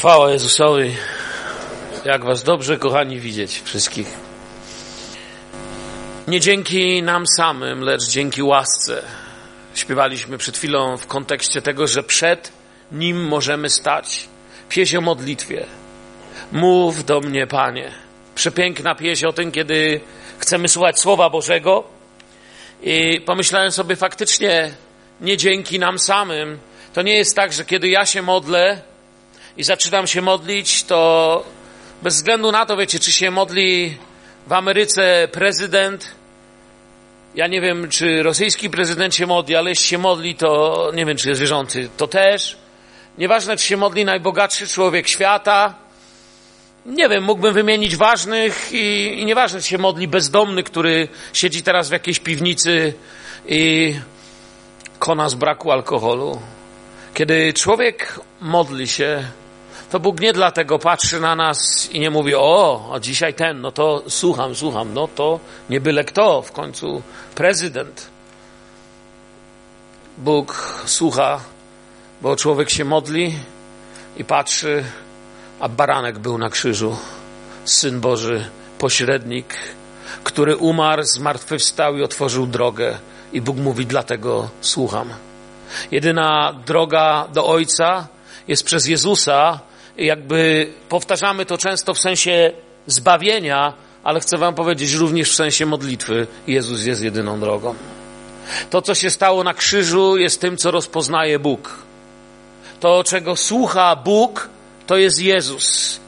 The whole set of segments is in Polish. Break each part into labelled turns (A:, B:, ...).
A: Chwała Jezusowi. Jak Was dobrze, kochani, widzieć wszystkich. Nie dzięki nam samym, lecz dzięki łasce. Śpiewaliśmy przed chwilą w kontekście tego, że przed Nim możemy stać. Pieśń o modlitwie. Mów do mnie, Panie. Przepiękna pieśń o tym, kiedy chcemy słuchać Słowa Bożego. I pomyślałem sobie faktycznie, nie dzięki nam samym. To nie jest tak, że kiedy ja się modlę i zaczynam się modlić, to bez względu na to, wiecie, czy się modli w Ameryce prezydent, ja nie wiem, czy rosyjski prezydent się modli, ale jeśli się modli, to nie wiem, czy jest wierzący, to też. Nieważne, czy się modli najbogatszy człowiek świata. Nie wiem, mógłbym wymienić ważnych i, i nieważne, czy się modli bezdomny, który siedzi teraz w jakiejś piwnicy i kona z braku alkoholu. Kiedy człowiek modli się, to Bóg nie dlatego patrzy na nas i nie mówi, o, a dzisiaj ten, no to słucham, słucham, no to nie byle kto, w końcu prezydent. Bóg słucha, bo człowiek się modli i patrzy, a baranek był na krzyżu, Syn Boży, pośrednik, który umarł, zmartwychwstał i otworzył drogę. I Bóg mówi, dlatego słucham. Jedyna droga do Ojca jest przez Jezusa, jakby powtarzamy to często w sensie zbawienia, ale chcę Wam powiedzieć również w sensie modlitwy. Jezus jest jedyną drogą. To, co się stało na krzyżu, jest tym, co rozpoznaje Bóg. To, czego słucha Bóg, to jest Jezus.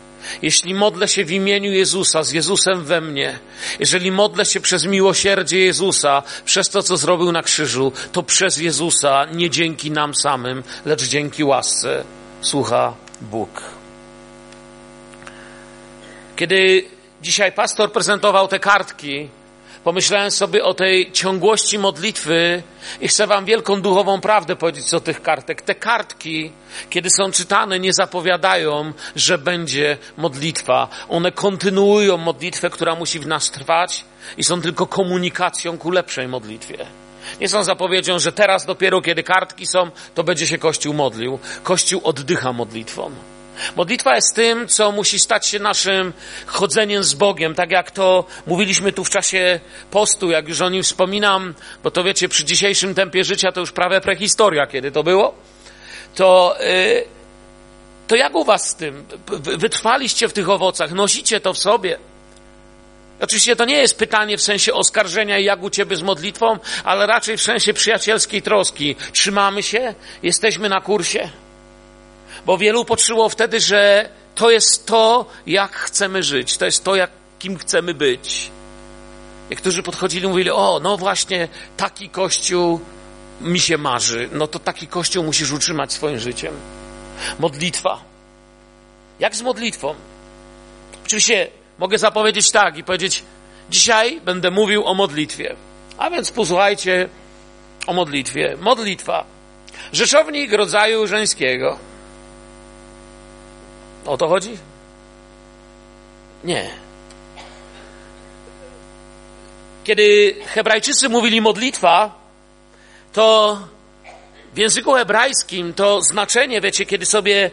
A: Jeśli modlę się w imieniu Jezusa, z Jezusem we mnie, jeżeli modlę się przez miłosierdzie Jezusa, przez to, co zrobił na krzyżu, to przez Jezusa, nie dzięki nam samym, lecz dzięki łasce, słucha Bóg. Kiedy dzisiaj pastor prezentował te kartki, pomyślałem sobie o tej ciągłości modlitwy i chcę Wam wielką duchową prawdę powiedzieć o tych kartek. Te kartki, kiedy są czytane, nie zapowiadają, że będzie modlitwa. One kontynuują modlitwę, która musi w nas trwać i są tylko komunikacją ku lepszej modlitwie. Nie są zapowiedzią, że teraz dopiero kiedy kartki są, to będzie się Kościół modlił. Kościół oddycha modlitwą. Modlitwa jest tym, co musi stać się naszym chodzeniem z Bogiem, tak jak to mówiliśmy tu w czasie postu, jak już o nim wspominam, bo to wiecie, przy dzisiejszym tempie życia to już prawie prehistoria, kiedy to było, to, yy, to jak u was z tym? Wytrwaliście w tych owocach, nosicie to w sobie. Oczywiście to nie jest pytanie w sensie oskarżenia jak u ciebie z modlitwą, ale raczej w sensie przyjacielskiej troski. Trzymamy się? Jesteśmy na kursie? bo wielu poczuło wtedy, że to jest to, jak chcemy żyć, to jest to, jakim chcemy być. Niektórzy podchodzili i mówili, o, no właśnie, taki kościół mi się marzy, no to taki kościół musisz utrzymać swoim życiem. Modlitwa. Jak z modlitwą? Oczywiście mogę zapowiedzieć tak i powiedzieć, dzisiaj będę mówił o modlitwie. A więc posłuchajcie o modlitwie. Modlitwa. Rzeczownik rodzaju żeńskiego. O to chodzi? Nie. Kiedy Hebrajczycy mówili modlitwa, to w języku hebrajskim to znaczenie, wiecie, kiedy sobie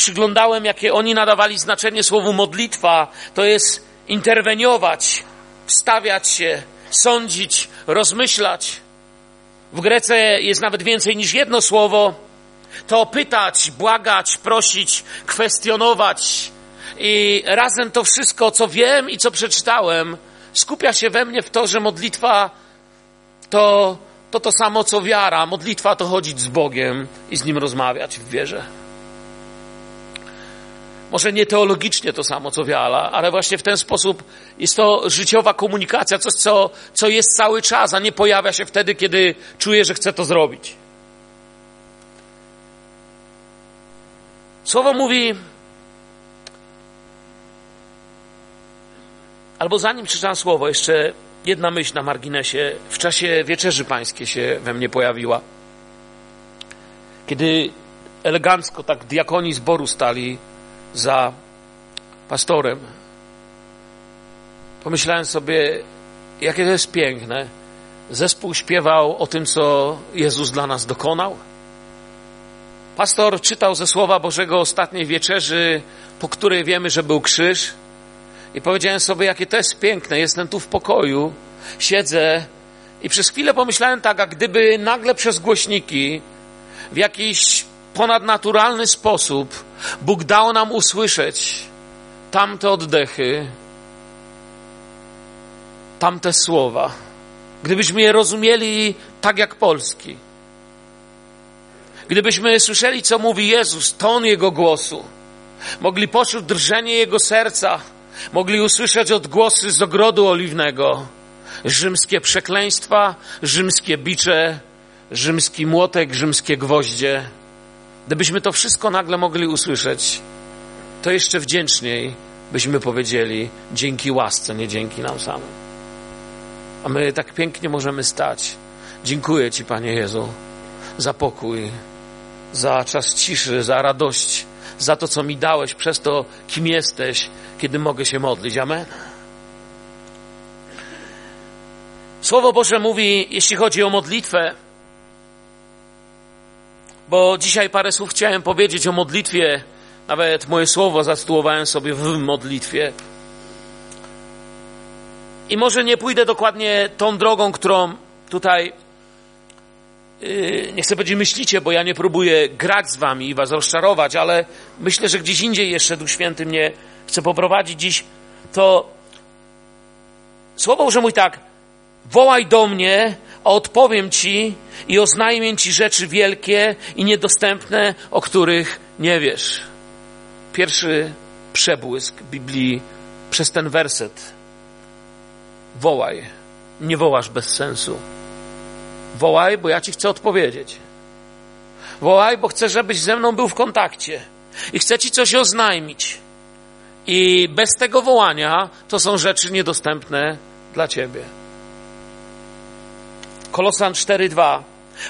A: przyglądałem, jakie oni nadawali znaczenie słowu modlitwa, to jest interweniować, wstawiać się, sądzić, rozmyślać. W Grece jest nawet więcej niż jedno słowo, to pytać, błagać, prosić, kwestionować. I razem to wszystko, co wiem i co przeczytałem, skupia się we mnie w to, że modlitwa to to, to samo co wiara. Modlitwa to chodzić z Bogiem i z Nim rozmawiać w wierze. Może nie teologicznie to samo co wiara, ale właśnie w ten sposób jest to życiowa komunikacja, coś, co, co jest cały czas, a nie pojawia się wtedy, kiedy czuję, że chcę to zrobić. Słowo mówi, albo zanim przeczytam słowo, jeszcze jedna myśl na marginesie. W czasie wieczerzy pańskiej się we mnie pojawiła. Kiedy elegancko tak diakoni zboru stali za pastorem, pomyślałem sobie, jakie to jest piękne. Zespół śpiewał o tym, co Jezus dla nas dokonał Pastor czytał ze Słowa Bożego ostatniej wieczerzy, po której wiemy, że był krzyż. I powiedziałem sobie, jakie to jest piękne. Jestem tu w pokoju, siedzę i przez chwilę pomyślałem tak, a gdyby nagle przez głośniki w jakiś ponadnaturalny sposób Bóg dał nam usłyszeć tamte oddechy, tamte słowa, gdybyśmy je rozumieli tak jak Polski, gdybyśmy słyszeli, co mówi Jezus, ton Jego głosu, mogli poczuć drżenie Jego serca, mogli usłyszeć odgłosy z ogrodu oliwnego, rzymskie przekleństwa, rzymskie bicze, rzymski młotek, rzymskie gwoździe. Gdybyśmy to wszystko nagle mogli usłyszeć, to jeszcze wdzięczniej byśmy powiedzieli dzięki łasce, nie dzięki nam samym. A my tak pięknie możemy stać. Dziękuję Ci, Panie Jezu, za pokój, za czas ciszy, za radość, za to, co mi dałeś, przez to, kim jesteś, kiedy mogę się modlić. Amen. Słowo Boże mówi, jeśli chodzi o modlitwę, bo dzisiaj parę słów chciałem powiedzieć o modlitwie, nawet moje słowo zastytułowałem sobie w modlitwie. I może nie pójdę dokładnie tą drogą, którą tutaj yy, nie chcę powiedzieć myślicie, bo ja nie próbuję grać z wami i was rozczarować, ale myślę, że gdzieś indziej jeszcze Duch Święty mnie chce poprowadzić dziś, to Słowo Boże mówi tak, wołaj do mnie, a odpowiem ci i oznajmię ci rzeczy wielkie i niedostępne, o których nie wiesz. Pierwszy przebłysk Biblii przez ten werset. Wołaj. Nie wołasz bez sensu. Wołaj, bo ja ci chcę odpowiedzieć. Wołaj, bo chcę, żebyś ze mną był w kontakcie. I chcę ci coś oznajmić. I bez tego wołania to są rzeczy niedostępne dla ciebie. Kolosan 4:2.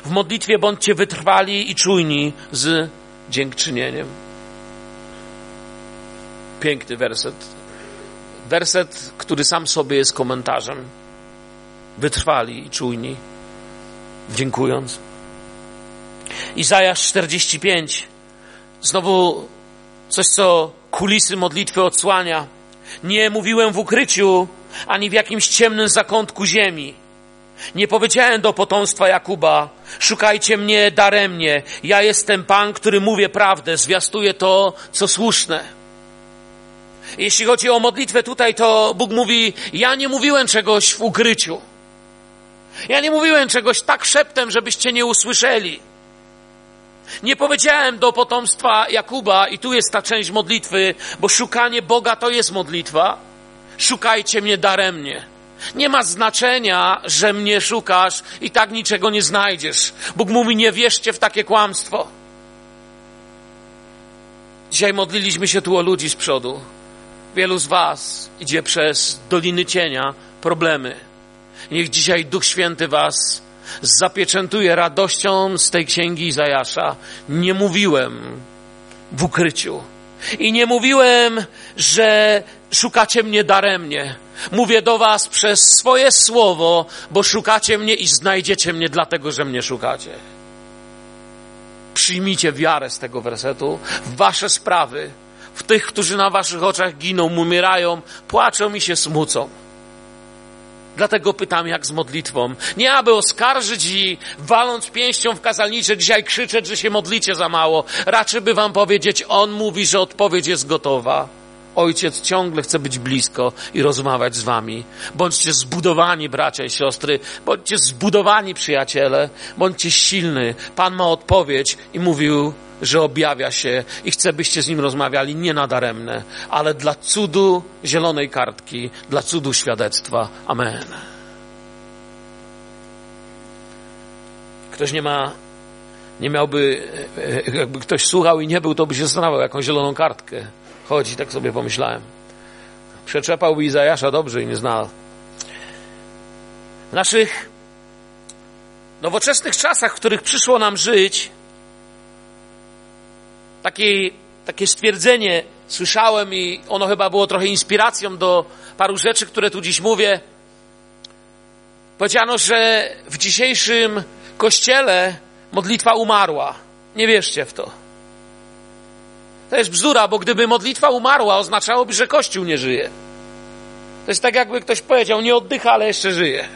A: W modlitwie bądźcie wytrwali i czujni z dziękczynieniem. Piękny werset. Werset, który sam sobie jest komentarzem. Wytrwali i czujni, dziękując. Izajasz 45. Znowu coś, co kulisy modlitwy odsłania. Nie mówiłem w ukryciu, ani w jakimś ciemnym zakątku ziemi. Nie powiedziałem do potomstwa Jakuba, szukajcie mnie daremnie, ja jestem Pan, który mówię prawdę, zwiastuję to, co słuszne. Jeśli chodzi o modlitwę tutaj, to Bóg mówi, ja nie mówiłem czegoś w ukryciu. Ja nie mówiłem czegoś tak szeptem, żebyście nie usłyszeli. Nie powiedziałem do potomstwa Jakuba, i tu jest ta część modlitwy, bo szukanie Boga to jest modlitwa. Szukajcie mnie daremnie. Nie ma znaczenia, że mnie szukasz i tak niczego nie znajdziesz. Bóg mówi, nie wierzcie w takie kłamstwo. Dzisiaj modliliśmy się tu o ludzi z przodu. Wielu z Was idzie przez doliny cienia, problemy. Niech dzisiaj Duch Święty Was zapieczętuje radością z tej księgi Izajasza. Nie mówiłem w ukryciu. I nie mówiłem, że szukacie mnie daremnie. Mówię do Was przez swoje słowo, bo szukacie mnie i znajdziecie mnie dlatego, że mnie szukacie. Przyjmijcie wiarę z tego wersetu w Wasze sprawy, w tych, którzy na Waszych oczach giną, umierają, płaczą i się smucą. Dlatego pytam, jak z modlitwą. Nie aby oskarżyć i waląc pięścią w kazalnicze dzisiaj krzyczeć, że się modlicie za mało. Raczej by wam powiedzieć, on mówi, że odpowiedź jest gotowa. Ojciec ciągle chce być blisko i rozmawiać z wami. Bądźcie zbudowani, bracia i siostry, bądźcie zbudowani, przyjaciele, bądźcie silny. Pan ma odpowiedź i mówił, że objawia się i chce, byście z nim rozmawiali nie nadaremne, ale dla cudu zielonej kartki, dla cudu świadectwa. Amen. Ktoś nie ma, nie miałby, jakby ktoś słuchał i nie był, to by się zastanawiał, jaką zieloną kartkę chodzi, tak sobie pomyślałem. Przeczepałby Izajasza dobrze i nie znalazł. W naszych nowoczesnych czasach, w których przyszło nam żyć, takie, takie stwierdzenie słyszałem i ono chyba było trochę inspiracją do paru rzeczy, które tu dziś mówię. Powiedziano, że w dzisiejszym kościele modlitwa umarła. Nie wierzcie w to. To jest bzdura, bo gdyby modlitwa umarła, oznaczałoby, że Kościół nie żyje. To jest tak, jakby ktoś powiedział, nie oddycha, ale jeszcze żyje.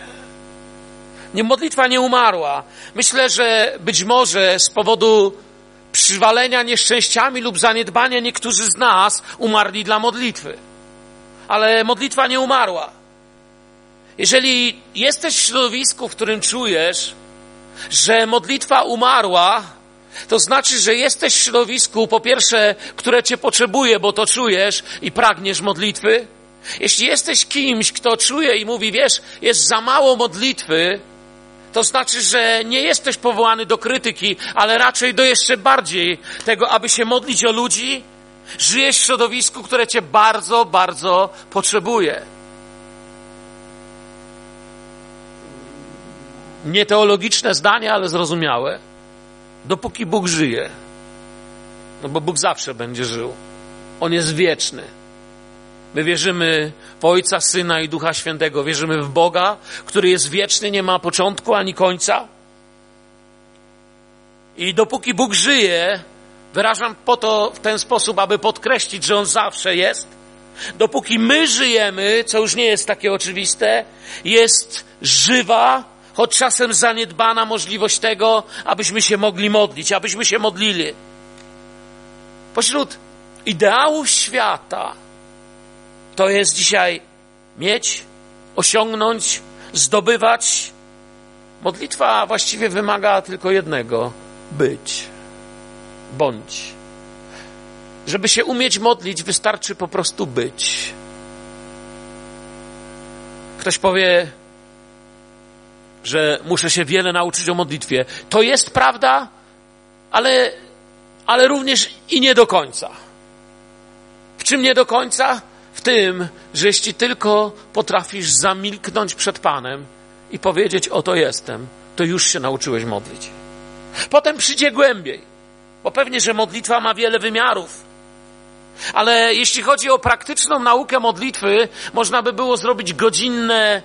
A: Nie, modlitwa nie umarła. Myślę, że być może z powodu przywalenia nieszczęściami lub zaniedbania niektórzy z nas umarli dla modlitwy. Ale modlitwa nie umarła. Jeżeli jesteś w środowisku, w którym czujesz, że modlitwa umarła, to znaczy, że jesteś w środowisku, po pierwsze, które cię potrzebuje, bo to czujesz i pragniesz modlitwy. Jeśli jesteś kimś, kto czuje i mówi, wiesz, jest za mało modlitwy, to znaczy, że nie jesteś powołany do krytyki, ale raczej do jeszcze bardziej tego, aby się modlić o ludzi. Żyjesz w środowisku, które cię bardzo, bardzo potrzebuje. Nieteologiczne zdanie, ale zrozumiałe. Dopóki Bóg żyje, no bo Bóg zawsze będzie żył. On jest wieczny. My wierzymy w Ojca, Syna i Ducha Świętego. Wierzymy w Boga, który jest wieczny, nie ma początku ani końca. I dopóki Bóg żyje, wyrażam po to w ten sposób, aby podkreślić, że On zawsze jest. Dopóki my żyjemy, co już nie jest takie oczywiste, jest żywa, choć czasem zaniedbana możliwość tego, abyśmy się mogli modlić, abyśmy się modlili. Pośród ideałów świata, to jest dzisiaj mieć, osiągnąć, zdobywać. Modlitwa właściwie wymaga tylko jednego: być, bądź. Żeby się umieć modlić, wystarczy po prostu być. Ktoś powie, że muszę się wiele nauczyć o modlitwie. To jest prawda, ale, ale również i nie do końca. W czym nie do końca? w tym, że jeśli tylko potrafisz zamilknąć przed Panem i powiedzieć: Oto jestem, to już się nauczyłeś modlić. Potem przyjdzie głębiej, bo pewnie, że modlitwa ma wiele wymiarów. Ale jeśli chodzi o praktyczną naukę modlitwy, można by było zrobić godzinne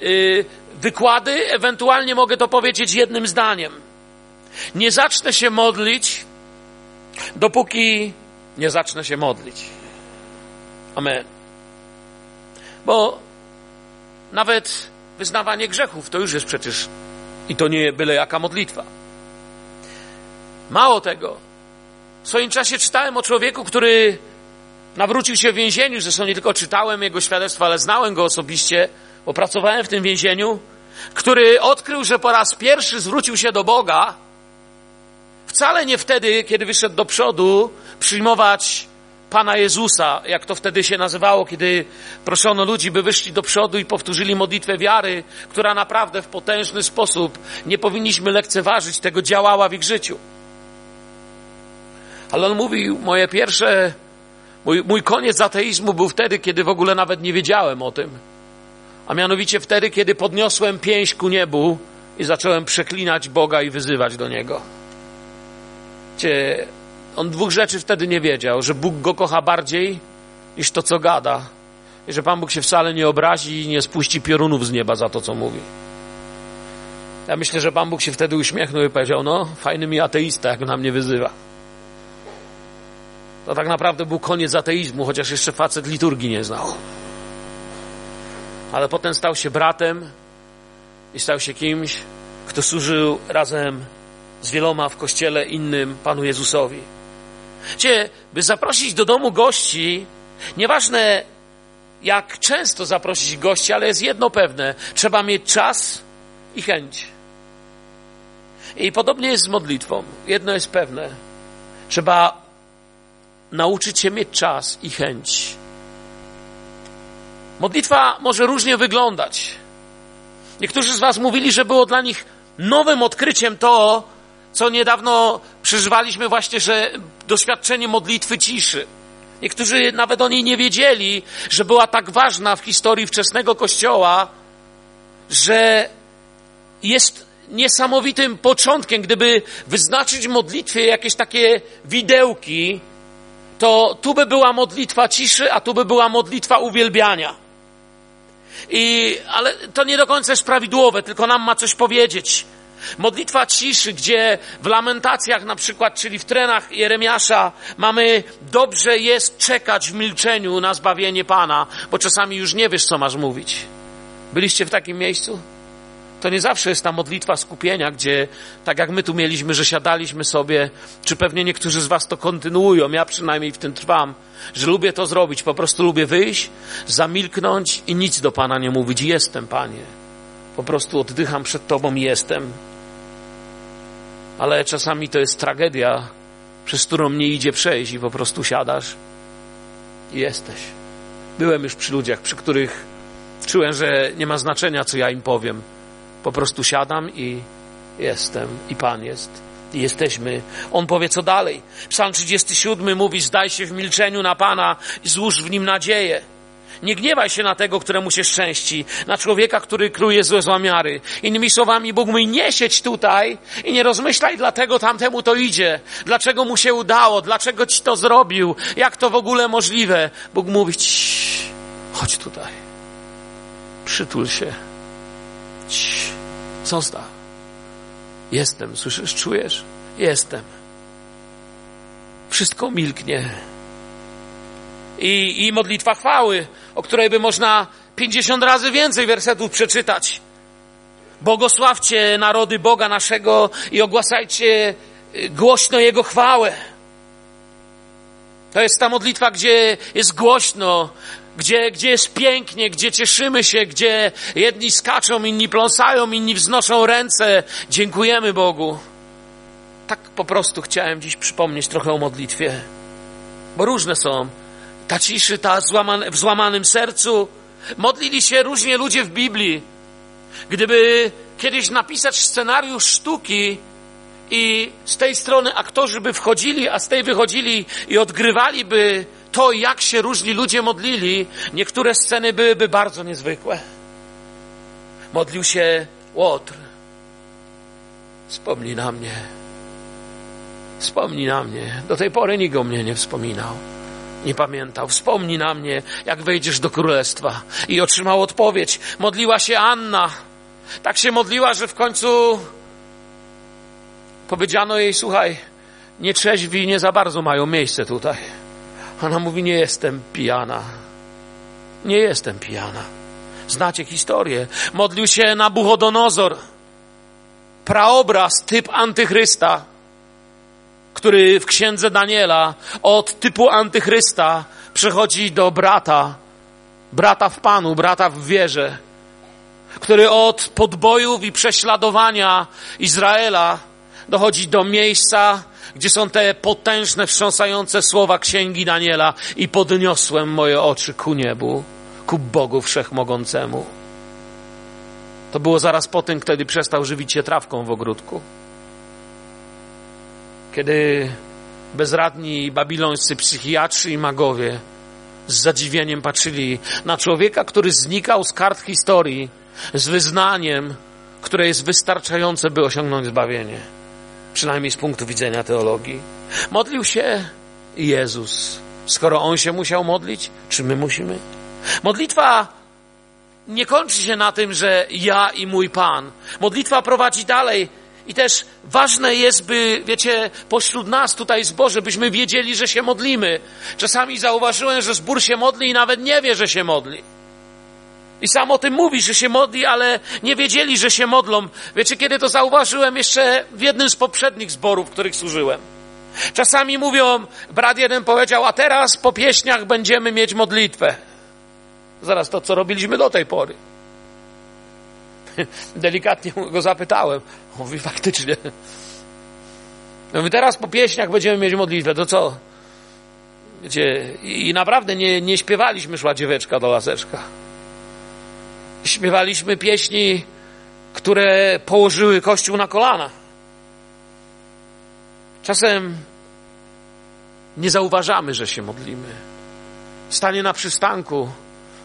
A: yy, wykłady, ewentualnie mogę to powiedzieć jednym zdaniem. Nie zacznę się modlić, dopóki nie zacznę się modlić. Amen. Bo nawet wyznawanie grzechów to już jest przecież i to nie byle jaka modlitwa. Mało tego, w swoim czasie czytałem o człowieku, który nawrócił się w więzieniu. Zresztą nie tylko czytałem jego świadectwo, ale znałem go osobiście, bo pracowałem w tym więzieniu, który odkrył, że po raz pierwszy zwrócił się do Boga. Wcale nie wtedy, kiedy wyszedł do przodu przyjmować Pana Jezusa, jak to wtedy się nazywało, kiedy proszono ludzi, by wyszli do przodu i powtórzyli modlitwę wiary, która naprawdę w potężny sposób, nie powinniśmy lekceważyć, tego działała w ich życiu. Ale on mówił, moje pierwsze, mój, mój koniec ateizmu był wtedy, kiedy w ogóle nawet nie wiedziałem o tym. A mianowicie wtedy, kiedy podniosłem pięść ku niebu i zacząłem przeklinać Boga i wyzywać do Niego. Cie, on dwóch rzeczy wtedy nie wiedział, że Bóg go kocha bardziej niż to, co gada. I że Pan Bóg się wcale nie obrazi i nie spuści piorunów z nieba za to, co mówi. Ja myślę, że Pan Bóg się wtedy uśmiechnął i powiedział, no, fajny mi ateista, jak na mnie wyzywa. To tak naprawdę był koniec ateizmu, chociaż jeszcze facet liturgii nie znał. Ale potem stał się bratem i stał się kimś, kto służył razem z wieloma w kościele innym Panu Jezusowi. Cie, by zaprosić do domu gości, nieważne jak często zaprosić gości, ale jest jedno pewne: trzeba mieć czas i chęć. I podobnie jest z modlitwą. Jedno jest pewne: trzeba nauczyć się mieć czas i chęć. Modlitwa może różnie wyglądać. Niektórzy z Was mówili, że było dla nich nowym odkryciem to, co niedawno przeżywaliśmy właśnie, że doświadczenie modlitwy ciszy. Niektórzy nawet o niej nie wiedzieli, że była tak ważna w historii wczesnego Kościoła, że jest niesamowitym początkiem. Gdyby wyznaczyć modlitwie jakieś takie widełki, to tu by była modlitwa ciszy, a tu by była modlitwa uwielbiania. I, ale to nie do końca jest prawidłowe, tylko nam ma coś powiedzieć. Modlitwa ciszy, gdzie w lamentacjach na przykład, czyli w trenach Jeremiasza mamy dobrze jest czekać w milczeniu na zbawienie Pana, bo czasami już nie wiesz, co masz mówić. Byliście w takim miejscu? To nie zawsze jest ta modlitwa skupienia, gdzie tak jak my tu mieliśmy, że siadaliśmy sobie, czy pewnie niektórzy z Was to kontynuują, ja przynajmniej w tym trwam, że lubię to zrobić, po prostu lubię wyjść, zamilknąć i nic do Pana nie mówić. Jestem, Panie. Po prostu oddycham przed Tobą i jestem. Ale czasami to jest tragedia, przez którą nie idzie przejść i po prostu siadasz i jesteś. Byłem już przy ludziach, przy których czułem, że nie ma znaczenia, co ja im powiem po prostu siadam i jestem, i Pan jest. I jesteśmy. On powie, co dalej. Psalm 37 mówi, zdaj się w milczeniu na Pana i złóż w nim nadzieję. Nie gniewaj się na tego, któremu się szczęści, na człowieka, który kruje złe złamiary. Innymi słowami, Bóg mówi, nie siedź tutaj i nie rozmyślaj, dlatego tamtemu to idzie, dlaczego mu się udało, dlaczego ci to zrobił, jak to w ogóle możliwe. Bóg mówi, chodź tutaj, przytul się, Cii. Zostaw. Jestem, słyszysz, czujesz? Jestem. Wszystko milknie. I, I modlitwa chwały, o której by można pięćdziesiąt razy więcej wersetów przeczytać. Błogosławcie narody Boga naszego i ogłaszajcie y, głośno Jego chwałę. To jest ta modlitwa, gdzie jest głośno, gdzie, gdzie jest pięknie, gdzie cieszymy się, gdzie jedni skaczą, inni pląsają, inni wznoszą ręce. Dziękujemy Bogu. Tak po prostu chciałem dziś przypomnieć trochę o modlitwie, bo różne są. Ta ciszy, ta w złamanym sercu. Modlili się różnie ludzie w Biblii. Gdyby kiedyś napisać scenariusz sztuki, i z tej strony aktorzy by wchodzili, a z tej wychodzili i odgrywaliby to, jak się różni ludzie modlili, niektóre sceny byłyby bardzo niezwykłe. Modlił się Łotr. Wspomnij na mnie. Wspomnij na mnie. Do tej pory nikt o mnie nie wspominał. Nie pamiętał. Wspomnij na mnie, jak wejdziesz do królestwa. I otrzymał odpowiedź. Modliła się Anna. Tak się modliła, że w końcu powiedziano jej, słuchaj, nietrzeźwi nie za bardzo mają miejsce tutaj. Ona mówi, nie jestem pijana. Nie jestem pijana. Znacie historię. Modlił się na Buchodonozor. Praobraz, typ antychrysta, który w księdze Daniela od typu antychrysta przechodzi do brata, brata w Panu, brata w wierze, który od podbojów i prześladowania Izraela dochodzi do miejsca, gdzie są te potężne, wstrząsające słowa księgi Daniela i podniosłem moje oczy ku niebu, ku Bogu Wszechmogącemu. To było zaraz po tym, kiedy przestał żywić się trawką w ogródku. Kiedy bezradni babilońscy psychiatrzy i magowie z zadziwieniem patrzyli na człowieka, który znikał z kart historii z wyznaniem, które jest wystarczające, by osiągnąć zbawienie przynajmniej z punktu widzenia teologii. Modlił się Jezus. Skoro On się musiał modlić, czy my musimy? Modlitwa nie kończy się na tym, że ja i mój Pan. Modlitwa prowadzi dalej. I też ważne jest, by, wiecie, pośród nas tutaj zboże, byśmy wiedzieli, że się modlimy. Czasami zauważyłem, że zbór się modli i nawet nie wie, że się modli. I sam o tym mówi, że się modli, ale nie wiedzieli, że się modlą. Wiecie, kiedy to zauważyłem jeszcze w jednym z poprzednich zborów, w których służyłem. Czasami mówią, brat jeden powiedział, a teraz po pieśniach będziemy mieć modlitwę. Zaraz to, co robiliśmy do tej pory. Delikatnie go zapytałem. Mówi, faktycznie. Mówi, teraz po pieśniach będziemy mieć modlitwę. To co? Wiecie, i naprawdę nie, nie śpiewaliśmy szła dzieweczka do laseczka śpiewaliśmy pieśni, które położyły Kościół na kolana. Czasem nie zauważamy, że się modlimy. Stanie na przystanku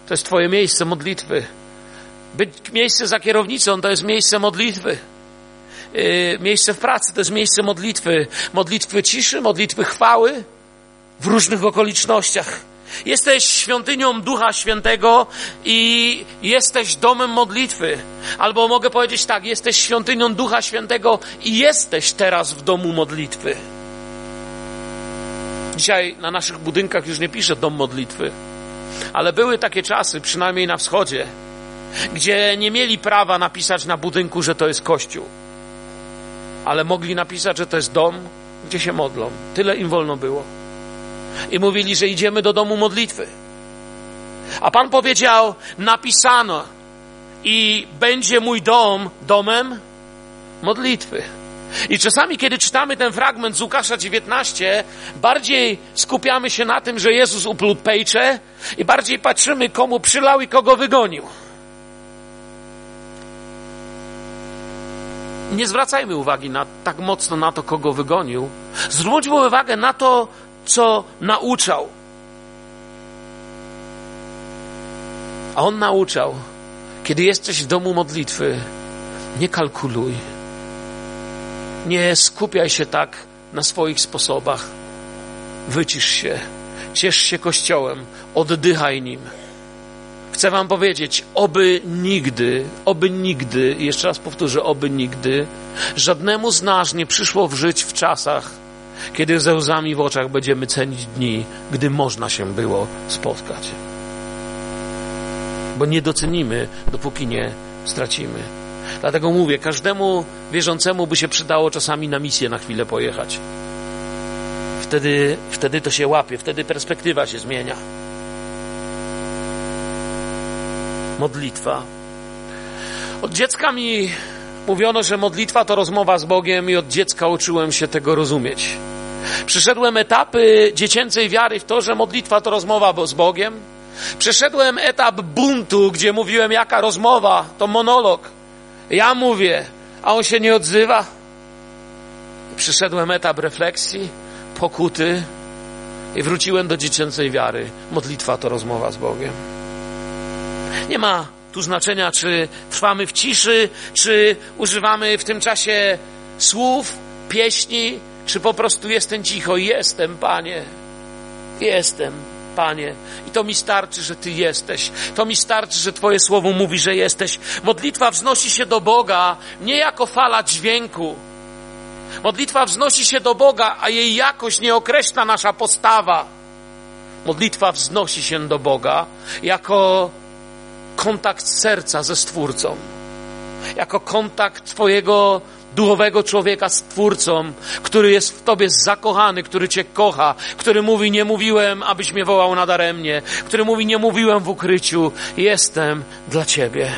A: to jest Twoje miejsce modlitwy. Być miejsce za kierownicą to jest miejsce modlitwy. Yy, miejsce w pracy to jest miejsce modlitwy. Modlitwy ciszy, modlitwy chwały w różnych okolicznościach. Jesteś świątynią Ducha Świętego i jesteś domem modlitwy. Albo mogę powiedzieć tak, jesteś świątynią Ducha Świętego i jesteś teraz w domu modlitwy. Dzisiaj na naszych budynkach już nie pisze dom modlitwy, ale były takie czasy, przynajmniej na wschodzie, gdzie nie mieli prawa napisać na budynku, że to jest kościół, ale mogli napisać, że to jest dom, gdzie się modlą. Tyle im wolno było. I mówili, że idziemy do domu modlitwy. A Pan powiedział: Napisano, i będzie mój dom domem modlitwy. I czasami, kiedy czytamy ten fragment z Łukasza 19, bardziej skupiamy się na tym, że Jezus uplótł pejcze i bardziej patrzymy, komu przylał i kogo wygonił. Nie zwracajmy uwagi na, tak mocno na to, kogo wygonił. Zwróćmy uwagę na to, co nauczał. A on nauczał, kiedy jesteś w domu modlitwy, nie kalkuluj. Nie skupiaj się tak na swoich sposobach. Wycisz się, ciesz się Kościołem, oddychaj nim. Chcę Wam powiedzieć, oby nigdy, oby nigdy, jeszcze raz powtórzę, oby nigdy, żadnemu z nas nie przyszło w żyć w czasach, kiedy ze łzami w oczach będziemy cenić dni, gdy można się było spotkać. Bo nie docenimy, dopóki nie stracimy. Dlatego mówię, każdemu wierzącemu by się przydało czasami na misję na chwilę pojechać. Wtedy, wtedy to się łapie, wtedy perspektywa się zmienia. Modlitwa. Od dziecka mi mówiono, że modlitwa to rozmowa z Bogiem, i od dziecka uczyłem się tego rozumieć. Przyszedłem etapy dziecięcej wiary w to, że modlitwa to rozmowa z Bogiem. Przeszedłem etap buntu, gdzie mówiłem, jaka rozmowa, to monolog. Ja mówię, a on się nie odzywa. Przyszedłem etap refleksji, pokuty i wróciłem do dziecięcej wiary. Modlitwa to rozmowa z Bogiem. Nie ma tu znaczenia, czy trwamy w ciszy, czy używamy w tym czasie słów, pieśni, czy po prostu jestem cicho. Jestem, Panie. Jestem, Panie. I to mi starczy, że Ty jesteś. To mi starczy, że Twoje słowo mówi, że jesteś. Modlitwa wznosi się do Boga nie jako fala dźwięku. Modlitwa wznosi się do Boga, a jej jakość nie określa nasza postawa. Modlitwa wznosi się do Boga jako kontakt serca ze Stwórcą, jako kontakt Twojego duchowego człowieka z Twórcą, który jest w Tobie zakochany, który Cię kocha, który mówi, nie mówiłem, abyś mnie wołał nadaremnie, który mówi, nie mówiłem w ukryciu, jestem dla Ciebie.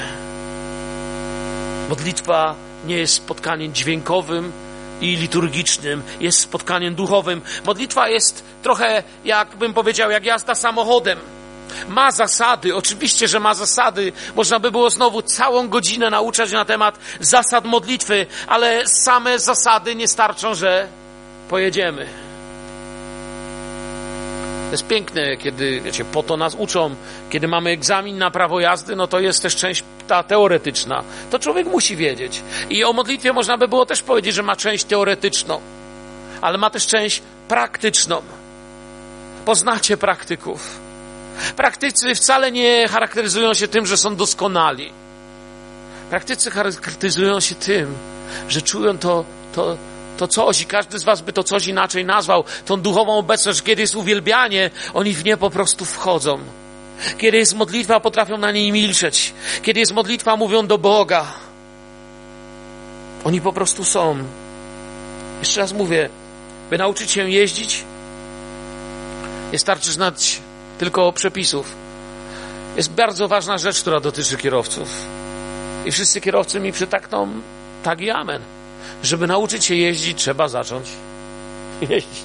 A: Modlitwa nie jest spotkaniem dźwiękowym i liturgicznym, jest spotkaniem duchowym. Modlitwa jest trochę, jakbym powiedział, jak jazda samochodem. Ma zasady, oczywiście, że ma zasady. Można by było znowu całą godzinę nauczać na temat zasad modlitwy, ale same zasady nie starczą, że pojedziemy. To jest piękne, kiedy, wiecie, po to nas uczą. Kiedy mamy egzamin na prawo jazdy, no to jest też część ta teoretyczna. To człowiek musi wiedzieć. I o modlitwie można by było też powiedzieć, że ma część teoretyczną, ale ma też część praktyczną. Poznacie praktyków. Praktycy wcale nie charakteryzują się tym, że są doskonali. Praktycy charakteryzują się tym, że czują to, to, to coś i każdy z was by to coś inaczej nazwał, tą duchową obecność, kiedy jest uwielbianie, oni w nie po prostu wchodzą. Kiedy jest modlitwa, potrafią na niej milczeć. Kiedy jest modlitwa, mówią do Boga. Oni po prostu są. Jeszcze raz mówię, by nauczyć się jeździć, nie starczy znać tylko przepisów. Jest bardzo ważna rzecz, która dotyczy kierowców. I wszyscy kierowcy mi przytakną tak i amen. Żeby nauczyć się jeździć, trzeba zacząć jeździć.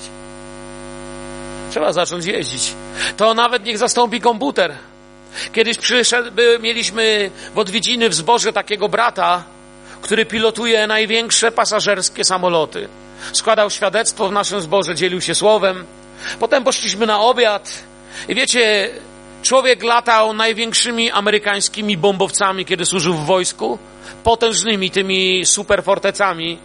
A: Trzeba zacząć jeździć. To nawet niech zastąpi komputer. Kiedyś przyszedł, mieliśmy w odwiedziny w zborze takiego brata, który pilotuje największe pasażerskie samoloty. Składał świadectwo w naszym zborze, dzielił się słowem. Potem poszliśmy na obiad i wiecie, człowiek latał największymi amerykańskimi bombowcami, kiedy służył w wojsku, potężnymi tymi superfortecami.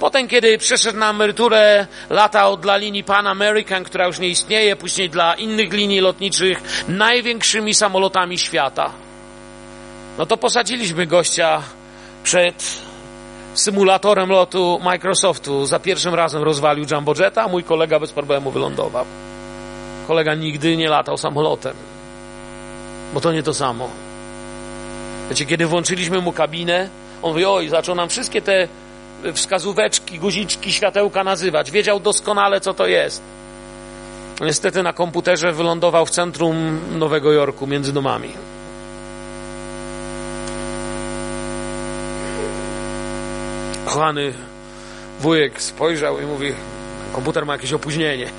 A: Potem, kiedy przeszedł na emeryturę, latał dla linii Pan American, która już nie istnieje, później dla innych linii lotniczych, największymi samolotami świata. No to posadziliśmy gościa przed symulatorem lotu Microsoftu. Za pierwszym razem rozwalił Jumbo Jetta, a mój kolega bez problemu wylądował. Kolega nigdy nie latał samolotem, bo to nie to samo. Wiecie, kiedy włączyliśmy mu kabinę, on mówi, oj, zaczął nam wszystkie te wskazóweczki, guziczki, światełka nazywać. Wiedział doskonale, co to jest. Niestety na komputerze wylądował w centrum Nowego Jorku, między domami. Kochany wujek spojrzał i mówi, komputer ma jakieś opóźnienie.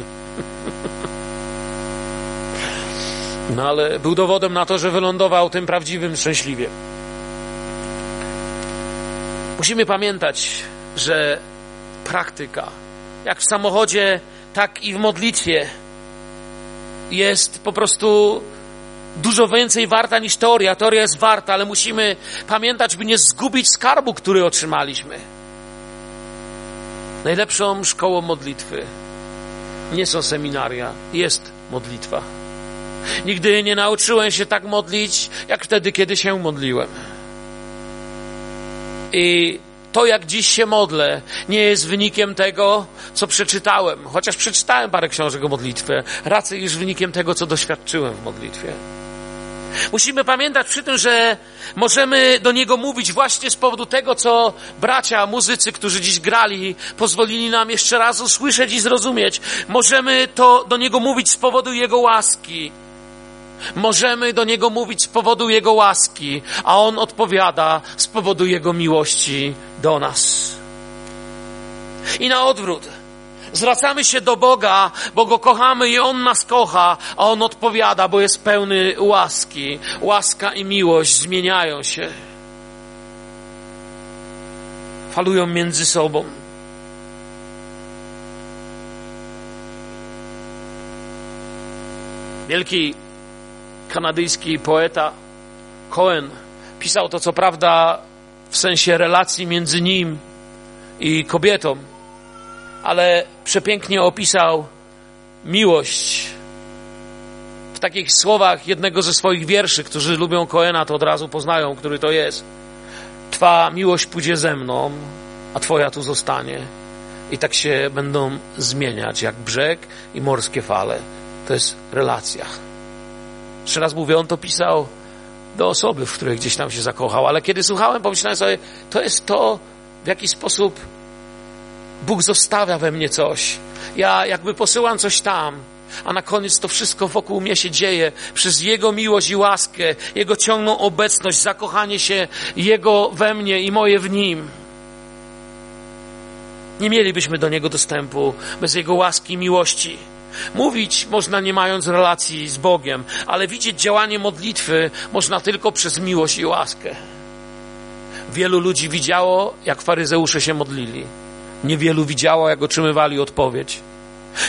A: No ale był dowodem na to, że wylądował tym prawdziwym szczęśliwie. Musimy pamiętać, że praktyka, jak w samochodzie, tak i w modlitwie, jest po prostu dużo więcej warta niż teoria. Teoria jest warta, ale musimy pamiętać, by nie zgubić skarbu, który otrzymaliśmy. Najlepszą szkołą modlitwy nie są seminaria, jest modlitwa. Nigdy nie nauczyłem się tak modlić, jak wtedy, kiedy się modliłem. I to, jak dziś się modlę, nie jest wynikiem tego, co przeczytałem, chociaż przeczytałem parę książek o modlitwie, raczej niż wynikiem tego, co doświadczyłem w modlitwie. Musimy pamiętać przy tym, że możemy do Niego mówić właśnie z powodu tego, co bracia, muzycy, którzy dziś grali, pozwolili nam jeszcze raz usłyszeć i zrozumieć. Możemy to do Niego mówić z powodu Jego łaski. Możemy do Niego mówić z powodu Jego łaski, a On odpowiada z powodu Jego miłości do nas. I na odwrót. Zwracamy się do Boga, bo Go kochamy i On nas kocha, a On odpowiada, bo jest pełny łaski. Łaska i miłość zmieniają się. Falują między sobą. Wielki kanadyjski poeta Cohen pisał to, co prawda, w sensie relacji między nim i kobietą, ale przepięknie opisał miłość w takich słowach jednego ze swoich wierszy, którzy lubią Coena, to od razu poznają, który to jest. Twa miłość pójdzie ze mną, a Twoja tu zostanie. I tak się będą zmieniać, jak brzeg i morskie fale. To jest relacja. Jeszcze raz mówię, on to pisał do osoby, w której gdzieś tam się zakochał, ale kiedy słuchałem, pomyślałem sobie, to jest to, w jaki sposób Bóg zostawia we mnie coś. Ja jakby posyłam coś tam, a na koniec to wszystko wokół mnie się dzieje przez Jego miłość i łaskę, Jego ciągłą obecność, zakochanie się Jego we mnie i moje w Nim. Nie mielibyśmy do Niego dostępu bez Jego łaski i miłości. Mówić można nie mając relacji z Bogiem, ale widzieć działanie modlitwy można tylko przez miłość i łaskę. Wielu ludzi widziało, jak faryzeusze się modlili. Niewielu widziało, jak otrzymywali odpowiedź.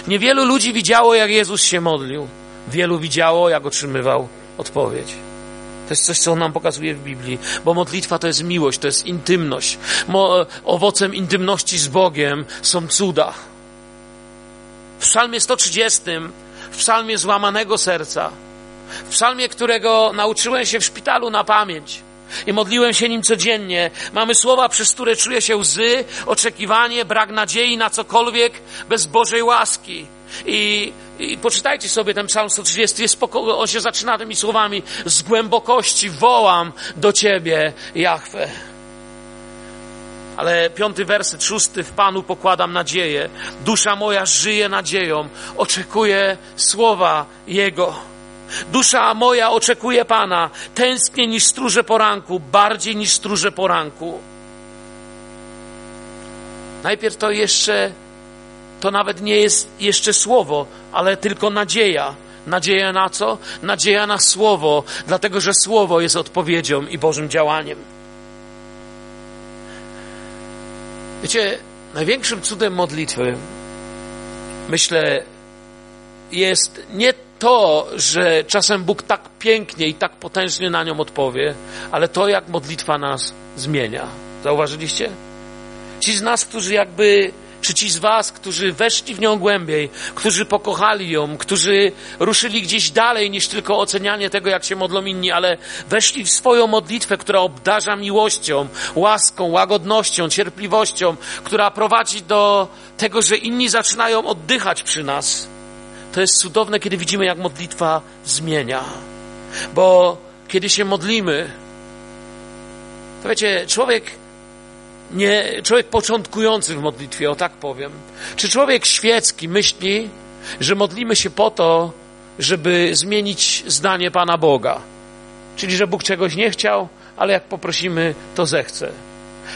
A: Niewielu ludzi widziało, jak Jezus się modlił. Wielu widziało, jak otrzymywał odpowiedź. To jest coś, co on nam pokazuje w Biblii, bo modlitwa to jest miłość, to jest intymność. Mo owocem intymności z Bogiem są cuda. W psalmie 130, w psalmie złamanego serca, w psalmie, którego nauczyłem się w szpitalu na pamięć i modliłem się nim codziennie, mamy słowa, przez które czuję się łzy, oczekiwanie, brak nadziei na cokolwiek bez Bożej łaski. I, I poczytajcie sobie ten psalm 130, jest spoko- on się zaczyna tymi słowami z głębokości wołam do Ciebie, Jahwe. Ale piąty werset, szósty, w Panu pokładam nadzieję. Dusza moja żyje nadzieją, oczekuje słowa Jego. Dusza moja oczekuje Pana, tęsknie niż stróże poranku, bardziej niż stróże poranku. Najpierw to jeszcze, to nawet nie jest jeszcze słowo, ale tylko nadzieja. Nadzieja na co? Nadzieja na słowo, dlatego że słowo jest odpowiedzią i Bożym działaniem. Wiecie, największym cudem modlitwy, myślę, jest nie to, że czasem Bóg tak pięknie i tak potężnie na nią odpowie, ale to, jak modlitwa nas zmienia. Zauważyliście? Ci z nas, którzy jakby czy ci z Was, którzy weszli w nią głębiej, którzy pokochali ją, którzy ruszyli gdzieś dalej niż tylko ocenianie tego, jak się modlą inni, ale weszli w swoją modlitwę, która obdarza miłością, łaską, łagodnością, cierpliwością, która prowadzi do tego, że inni zaczynają oddychać przy nas. To jest cudowne, kiedy widzimy, jak modlitwa zmienia. Bo kiedy się modlimy, to wiecie, człowiek nie, człowiek początkujący w modlitwie, o tak powiem, czy człowiek świecki myśli, że modlimy się po to, żeby zmienić zdanie Pana Boga. Czyli, że Bóg czegoś nie chciał, ale jak poprosimy, to zechce.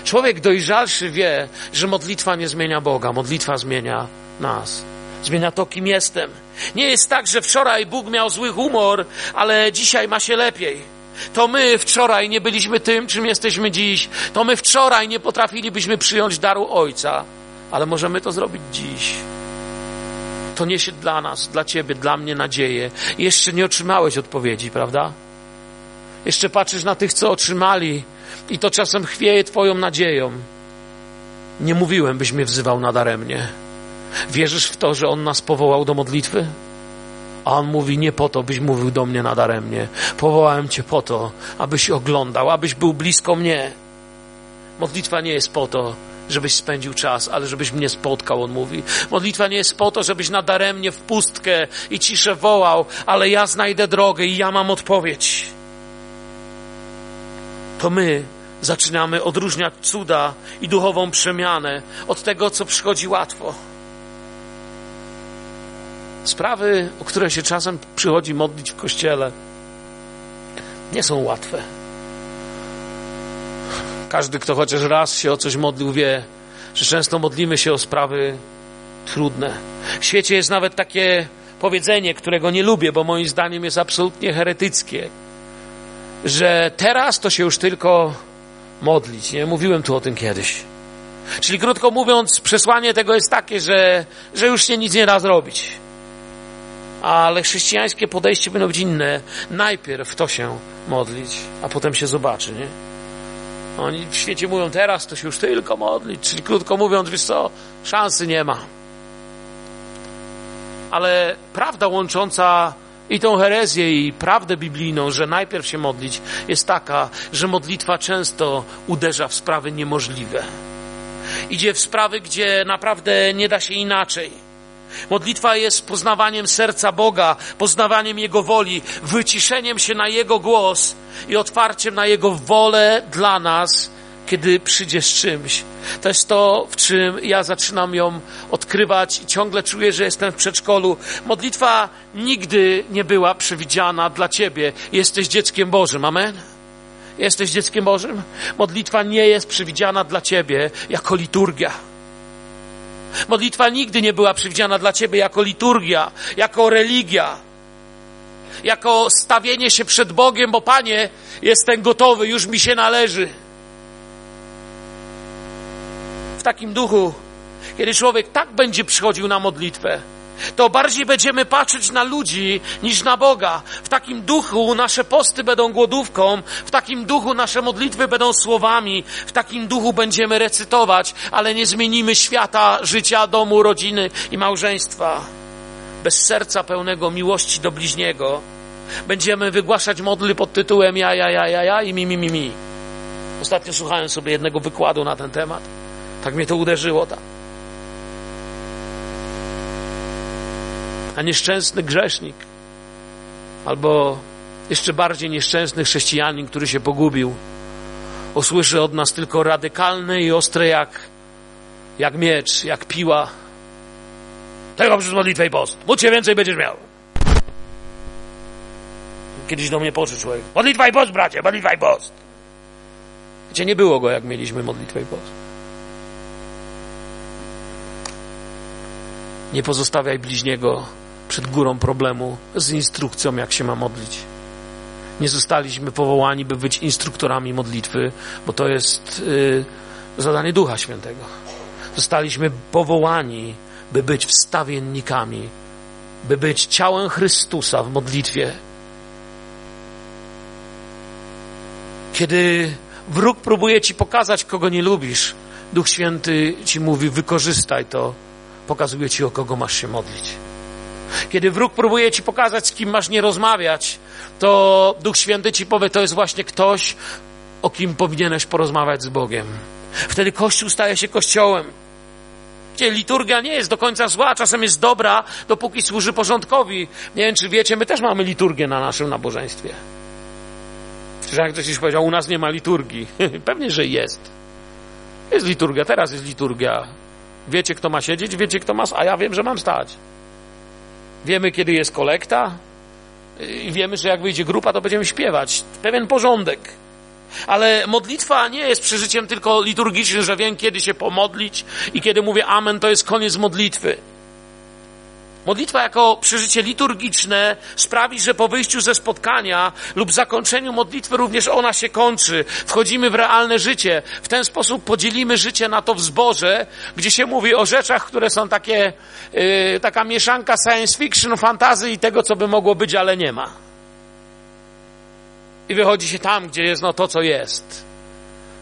A: Człowiek dojrzalszy wie, że modlitwa nie zmienia Boga, modlitwa zmienia nas. Zmienia to, kim jestem. Nie jest tak, że wczoraj Bóg miał zły humor, ale dzisiaj ma się lepiej. To my wczoraj nie byliśmy tym, czym jesteśmy dziś. To my wczoraj nie potrafilibyśmy przyjąć daru Ojca, ale możemy to zrobić dziś. To niesie dla nas, dla Ciebie, dla mnie nadzieję. Jeszcze nie otrzymałeś odpowiedzi, prawda? Jeszcze patrzysz na tych, co otrzymali, i to czasem chwieje Twoją nadzieją. Nie mówiłem, byś mnie wzywał nadaremnie. Wierzysz w to, że On nas powołał do modlitwy? A on mówi, nie po to, byś mówił do mnie nadaremnie. Powołałem cię po to, abyś oglądał, abyś był blisko mnie. Modlitwa nie jest po to, żebyś spędził czas, ale żebyś mnie spotkał, on mówi. Modlitwa nie jest po to, żebyś nadaremnie w pustkę i ciszę wołał, ale ja znajdę drogę i ja mam odpowiedź. To my zaczynamy odróżniać cuda i duchową przemianę od tego, co przychodzi łatwo. Sprawy, o które się czasem przychodzi modlić w kościele, nie są łatwe. Każdy, kto chociaż raz się o coś modlił, wie, że często modlimy się o sprawy trudne. W świecie jest nawet takie powiedzenie, którego nie lubię, bo moim zdaniem jest absolutnie heretyckie, że teraz to się już tylko modlić. Nie mówiłem tu o tym kiedyś. Czyli krótko mówiąc, przesłanie tego jest takie, że, że już się nic nie da zrobić ale chrześcijańskie podejście powinno być inne. Najpierw to się modlić, a potem się zobaczy, nie? Oni w świecie mówią teraz, to się już tylko modlić, czyli krótko mówiąc, wiesz co, szansy nie ma. Ale prawda łącząca i tą herezję, i prawdę biblijną, że najpierw się modlić, jest taka, że modlitwa często uderza w sprawy niemożliwe. Idzie w sprawy, gdzie naprawdę nie da się inaczej Modlitwa jest poznawaniem serca Boga, poznawaniem Jego woli, wyciszeniem się na Jego głos i otwarciem na Jego wolę dla nas, kiedy przyjdzie z czymś. To jest to, w czym ja zaczynam ją odkrywać i ciągle czuję, że jestem w przedszkolu. Modlitwa nigdy nie była przewidziana dla Ciebie. Jesteś dzieckiem Bożym. Amen? Jesteś dzieckiem Bożym? Modlitwa nie jest przewidziana dla Ciebie jako liturgia. Modlitwa nigdy nie była przewidziana dla ciebie jako liturgia, jako religia, jako stawienie się przed Bogiem, bo Panie, jestem gotowy, już mi się należy. W takim duchu, kiedy człowiek tak będzie przychodził na modlitwę, to bardziej będziemy patrzeć na ludzi niż na Boga. W takim duchu nasze posty będą głodówką, w takim duchu nasze modlitwy będą słowami, w takim duchu będziemy recytować, ale nie zmienimy świata, życia, domu, rodziny i małżeństwa. Bez serca pełnego miłości do bliźniego będziemy wygłaszać modly pod tytułem ja, ja, ja, ja, ja i mi, mi, mi, mi. Ostatnio słuchałem sobie jednego wykładu na ten temat. Tak mnie to uderzyło. Tak. A nieszczęsny grzesznik, albo jeszcze bardziej nieszczęsny chrześcijanin, który się pogubił, usłyszy od nas tylko radykalne i ostre jak, jak miecz, jak piła. Tego przez modlitwę i post. Módl się więcej będziesz miał. Kiedyś do mnie poszedł człowiek. Modlitwa i post, bracie, modlitwa i post. Wiecie, nie było go, jak mieliśmy modlitwę i post. Nie pozostawiaj bliźniego przed górą problemu z instrukcją, jak się ma modlić. Nie zostaliśmy powołani, by być instruktorami modlitwy, bo to jest yy, zadanie Ducha Świętego. Zostaliśmy powołani, by być wstawiennikami, by być ciałem Chrystusa w modlitwie. Kiedy wróg próbuje ci pokazać, kogo nie lubisz, Duch Święty ci mówi, wykorzystaj to, pokazuje ci, o kogo masz się modlić. Kiedy wróg próbuje ci pokazać, z kim masz nie rozmawiać, to Duch Święty ci powie, to jest właśnie ktoś, o kim powinieneś porozmawiać z Bogiem. Wtedy Kościół staje się Kościołem. Gdzie liturgia nie jest do końca zła, czasem jest dobra, dopóki służy porządkowi. Nie wiem, czy wiecie, my też mamy liturgię na naszym nabożeństwie. Czy jak ktoś powiedział, u nas nie ma liturgii. Pewnie, że jest. Jest liturgia, teraz jest liturgia. Wiecie, kto ma siedzieć, wiecie, kto ma, a ja wiem, że mam stać. Wiemy, kiedy jest kolekta i wiemy, że jak wyjdzie grupa, to będziemy śpiewać. Pewien porządek. Ale modlitwa nie jest przeżyciem tylko liturgicznym, że wiem, kiedy się pomodlić i kiedy mówię amen, to jest koniec modlitwy. Modlitwa jako przeżycie liturgiczne sprawi, że po wyjściu ze spotkania lub zakończeniu modlitwy również ona się kończy. Wchodzimy w realne życie. W ten sposób podzielimy życie na to w zborze, gdzie się mówi o rzeczach, które są takie, yy, taka mieszanka science fiction, fantazy i tego, co by mogło być, ale nie ma. I wychodzi się tam, gdzie jest no to, co jest.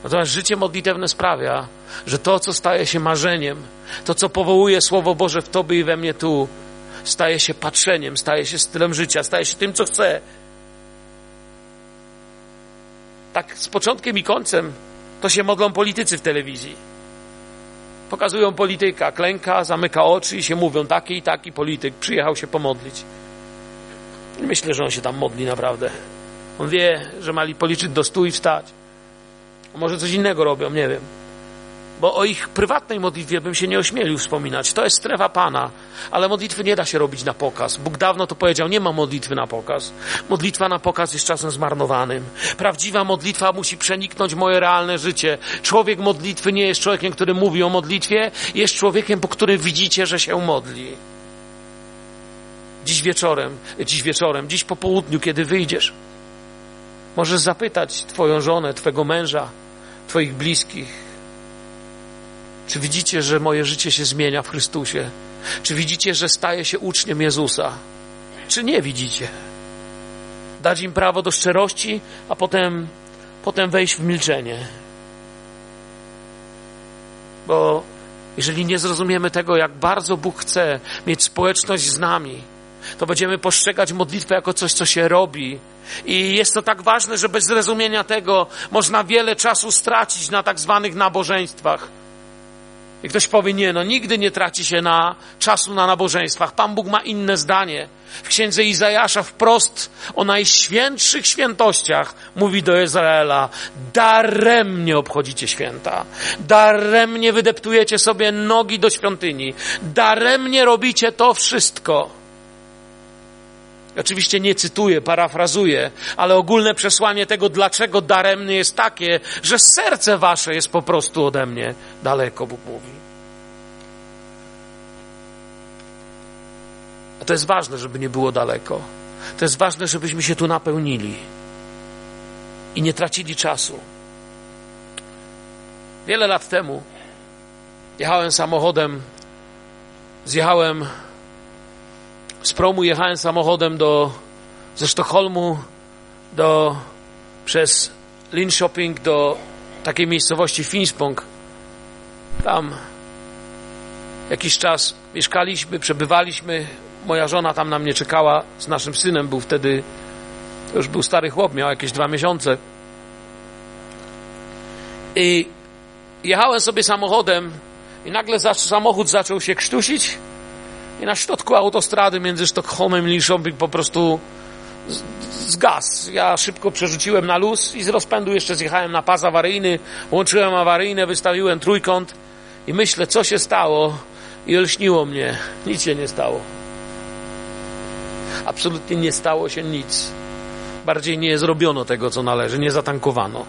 A: Natomiast życie modlitewne sprawia, że to, co staje się marzeniem, to, co powołuje Słowo Boże w Tobie i we mnie tu, staje się patrzeniem, staje się stylem życia, staje się tym, co chcę. Tak z początkiem i końcem to się modlą politycy w telewizji. Pokazują polityka, klęka, zamyka oczy i się mówią, taki i taki polityk przyjechał się pomodlić. Myślę, że on się tam modli naprawdę. On wie, że mali policzyć do stu i wstać. A może coś innego robią, nie wiem. Bo o ich prywatnej modlitwie bym się nie ośmielił wspominać. To jest strefa Pana, ale modlitwy nie da się robić na pokaz. Bóg dawno to powiedział, nie ma modlitwy na pokaz. Modlitwa na pokaz jest czasem zmarnowanym. Prawdziwa modlitwa musi przeniknąć moje realne życie. Człowiek modlitwy nie jest człowiekiem, który mówi o modlitwie, jest człowiekiem, po którym widzicie, że się modli. Dziś wieczorem, dziś wieczorem, dziś po południu, kiedy wyjdziesz, możesz zapytać Twoją żonę, Twego męża, Twoich bliskich, czy widzicie, że moje życie się zmienia w Chrystusie? Czy widzicie, że staję się uczniem Jezusa? Czy nie widzicie? Dać im prawo do szczerości, a potem, potem wejść w milczenie. Bo jeżeli nie zrozumiemy tego, jak bardzo Bóg chce mieć społeczność z nami, to będziemy postrzegać modlitwę jako coś, co się robi. I jest to tak ważne, że bez zrozumienia tego można wiele czasu stracić na tak zwanych nabożeństwach. I ktoś powie, nie, no nigdy nie traci się na czasu na nabożeństwach. Pan Bóg ma inne zdanie. W księdze Izajasza wprost o najświętszych świętościach mówi do Izraela, daremnie obchodzicie święta, daremnie wydeptujecie sobie nogi do świątyni, daremnie robicie to wszystko. Oczywiście nie cytuję, parafrazuję, ale ogólne przesłanie tego, dlaczego daremny jest takie, że serce wasze jest po prostu ode mnie daleko, Bóg mówi. A to jest ważne, żeby nie było daleko. To jest ważne, żebyśmy się tu napełnili i nie tracili czasu. Wiele lat temu jechałem samochodem, zjechałem z promu jechałem samochodem do, ze Sztokholmu do, przez Linköping do takiej miejscowości Finspång. Tam jakiś czas mieszkaliśmy, przebywaliśmy. Moja żona tam na mnie czekała z naszym synem. Był wtedy, już był stary chłop, miał jakieś dwa miesiące. I jechałem sobie samochodem i nagle samochód zaczął się krztusić i na środku autostrady między Sztokholmem i Linköping po prostu zgasł. Ja szybko przerzuciłem na luz i z rozpędu jeszcze zjechałem na pas awaryjny, łączyłem awaryjne, wystawiłem trójkąt i myślę, co się stało i lśniło mnie. Nic się nie stało. Absolutnie nie stało się nic. Bardziej nie zrobiono tego, co należy, nie zatankowano.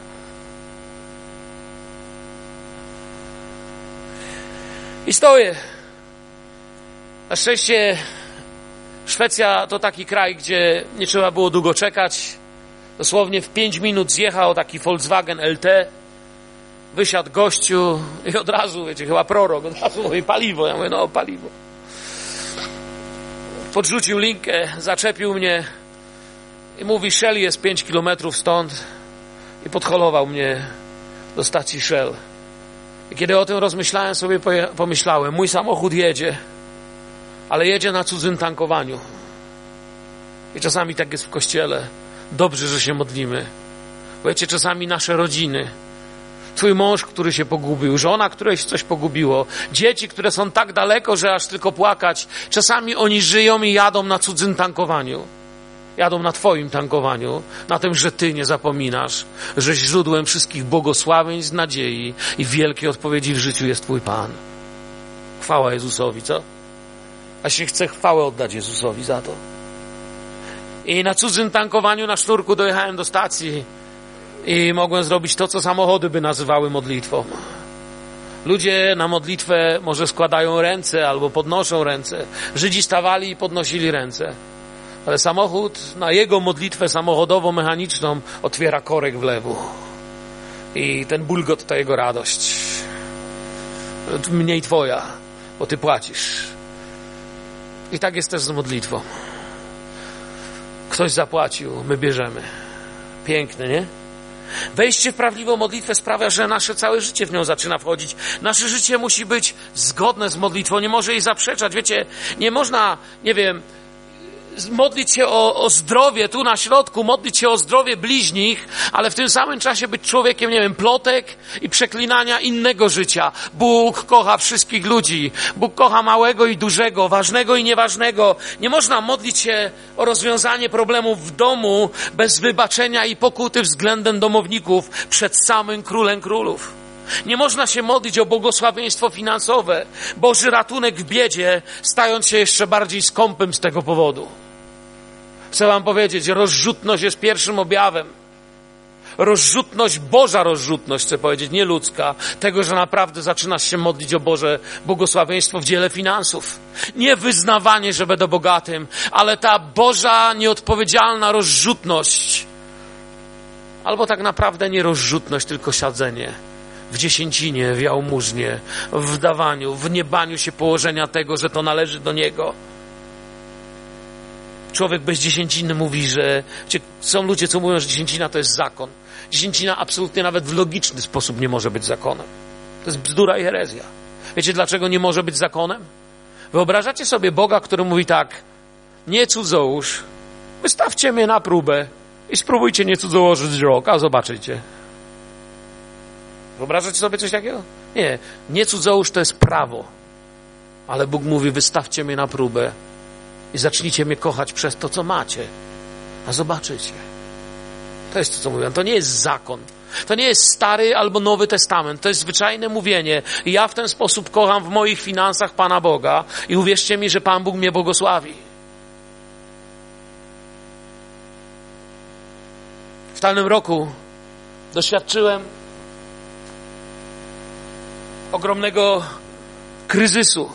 A: I stoję na szczęście Szwecja to taki kraj, gdzie nie trzeba było długo czekać. Dosłownie w 5 minut zjechał taki Volkswagen LT. Wysiadł gościu i od razu, wiecie, chyba prorok, od razu mówi paliwo. Ja mówię, no paliwo. Podrzucił linkę, zaczepił mnie i mówi, Shell jest 5 kilometrów stąd i podholował mnie do stacji Shell. I kiedy o tym rozmyślałem, sobie pomyślałem, mój samochód jedzie, ale jedzie na cudzym tankowaniu. I czasami tak jest w kościele. Dobrze, że się modlimy. Wiecie, czasami nasze rodziny, Twój mąż, który się pogubił, żona, której coś pogubiło, dzieci, które są tak daleko, że aż tylko płakać. Czasami oni żyją i jadą na cudzym tankowaniu. Jadą na Twoim tankowaniu, na tym, że Ty nie zapominasz, że źródłem wszystkich błogosławieństw, nadziei i wielkiej odpowiedzi w życiu jest Twój Pan. Chwała Jezusowi, co? A się chce chwałę oddać Jezusowi za to. I na cudzym tankowaniu na sznurku dojechałem do stacji i mogłem zrobić to, co samochody by nazywały modlitwą. Ludzie na modlitwę może składają ręce albo podnoszą ręce. Żydzi stawali i podnosili ręce. Ale samochód na jego modlitwę samochodowo-mechaniczną otwiera korek w lewo. I ten bulgot to jego radość. Mniej twoja, bo ty płacisz. I tak jest też z modlitwą. Ktoś zapłacił, my bierzemy. Piękne, nie? Wejście w prawdziwą modlitwę sprawia, że nasze całe życie w nią zaczyna wchodzić. Nasze życie musi być zgodne z modlitwą, nie może jej zaprzeczać. Wiecie, nie można, nie wiem, modlić się o, o zdrowie tu na środku, modlić się o zdrowie bliźnich, ale w tym samym czasie być człowiekiem, nie wiem, plotek i przeklinania innego życia. Bóg kocha wszystkich ludzi. Bóg kocha małego i dużego, ważnego i nieważnego. Nie można modlić się o rozwiązanie problemów w domu bez wybaczenia i pokuty względem domowników przed samym królem królów. Nie można się modlić o błogosławieństwo finansowe, Boży ratunek w biedzie, stając się jeszcze bardziej skąpym z tego powodu. Chcę Wam powiedzieć, rozrzutność jest pierwszym objawem. Rozrzutność, Boża rozrzutność, chcę powiedzieć, nie ludzka, tego, że naprawdę zaczynasz się modlić o Boże błogosławieństwo w dziele finansów. Nie wyznawanie, że będę bogatym, ale ta Boża nieodpowiedzialna rozrzutność. Albo tak naprawdę nie rozrzutność, tylko siadzenie w dziesięcinie, w jałmużnie, w dawaniu, w niebaniu się położenia tego, że to należy do Niego człowiek bez dziesięciny mówi, że są ludzie, co mówią, że dziesięcina to jest zakon. Dziesięcina absolutnie nawet w logiczny sposób nie może być zakonem. To jest bzdura i herezja. Wiecie, dlaczego nie może być zakonem? Wyobrażacie sobie Boga, który mówi tak, nie cudzołóż, wystawcie mnie na próbę i spróbujcie nie cudzołożyć rok, a zobaczycie. Wyobrażacie sobie coś takiego? Nie, nie cudzołóż to jest prawo. Ale Bóg mówi, wystawcie mnie na próbę i zacznijcie mnie kochać przez to, co macie. A zobaczycie. To jest to, co mówię. To nie jest zakon. To nie jest Stary albo Nowy Testament. To jest zwyczajne mówienie. Ja w ten sposób kocham w moich finansach Pana Boga i uwierzcie mi, że Pan Bóg mnie błogosławi. W danym roku doświadczyłem ogromnego kryzysu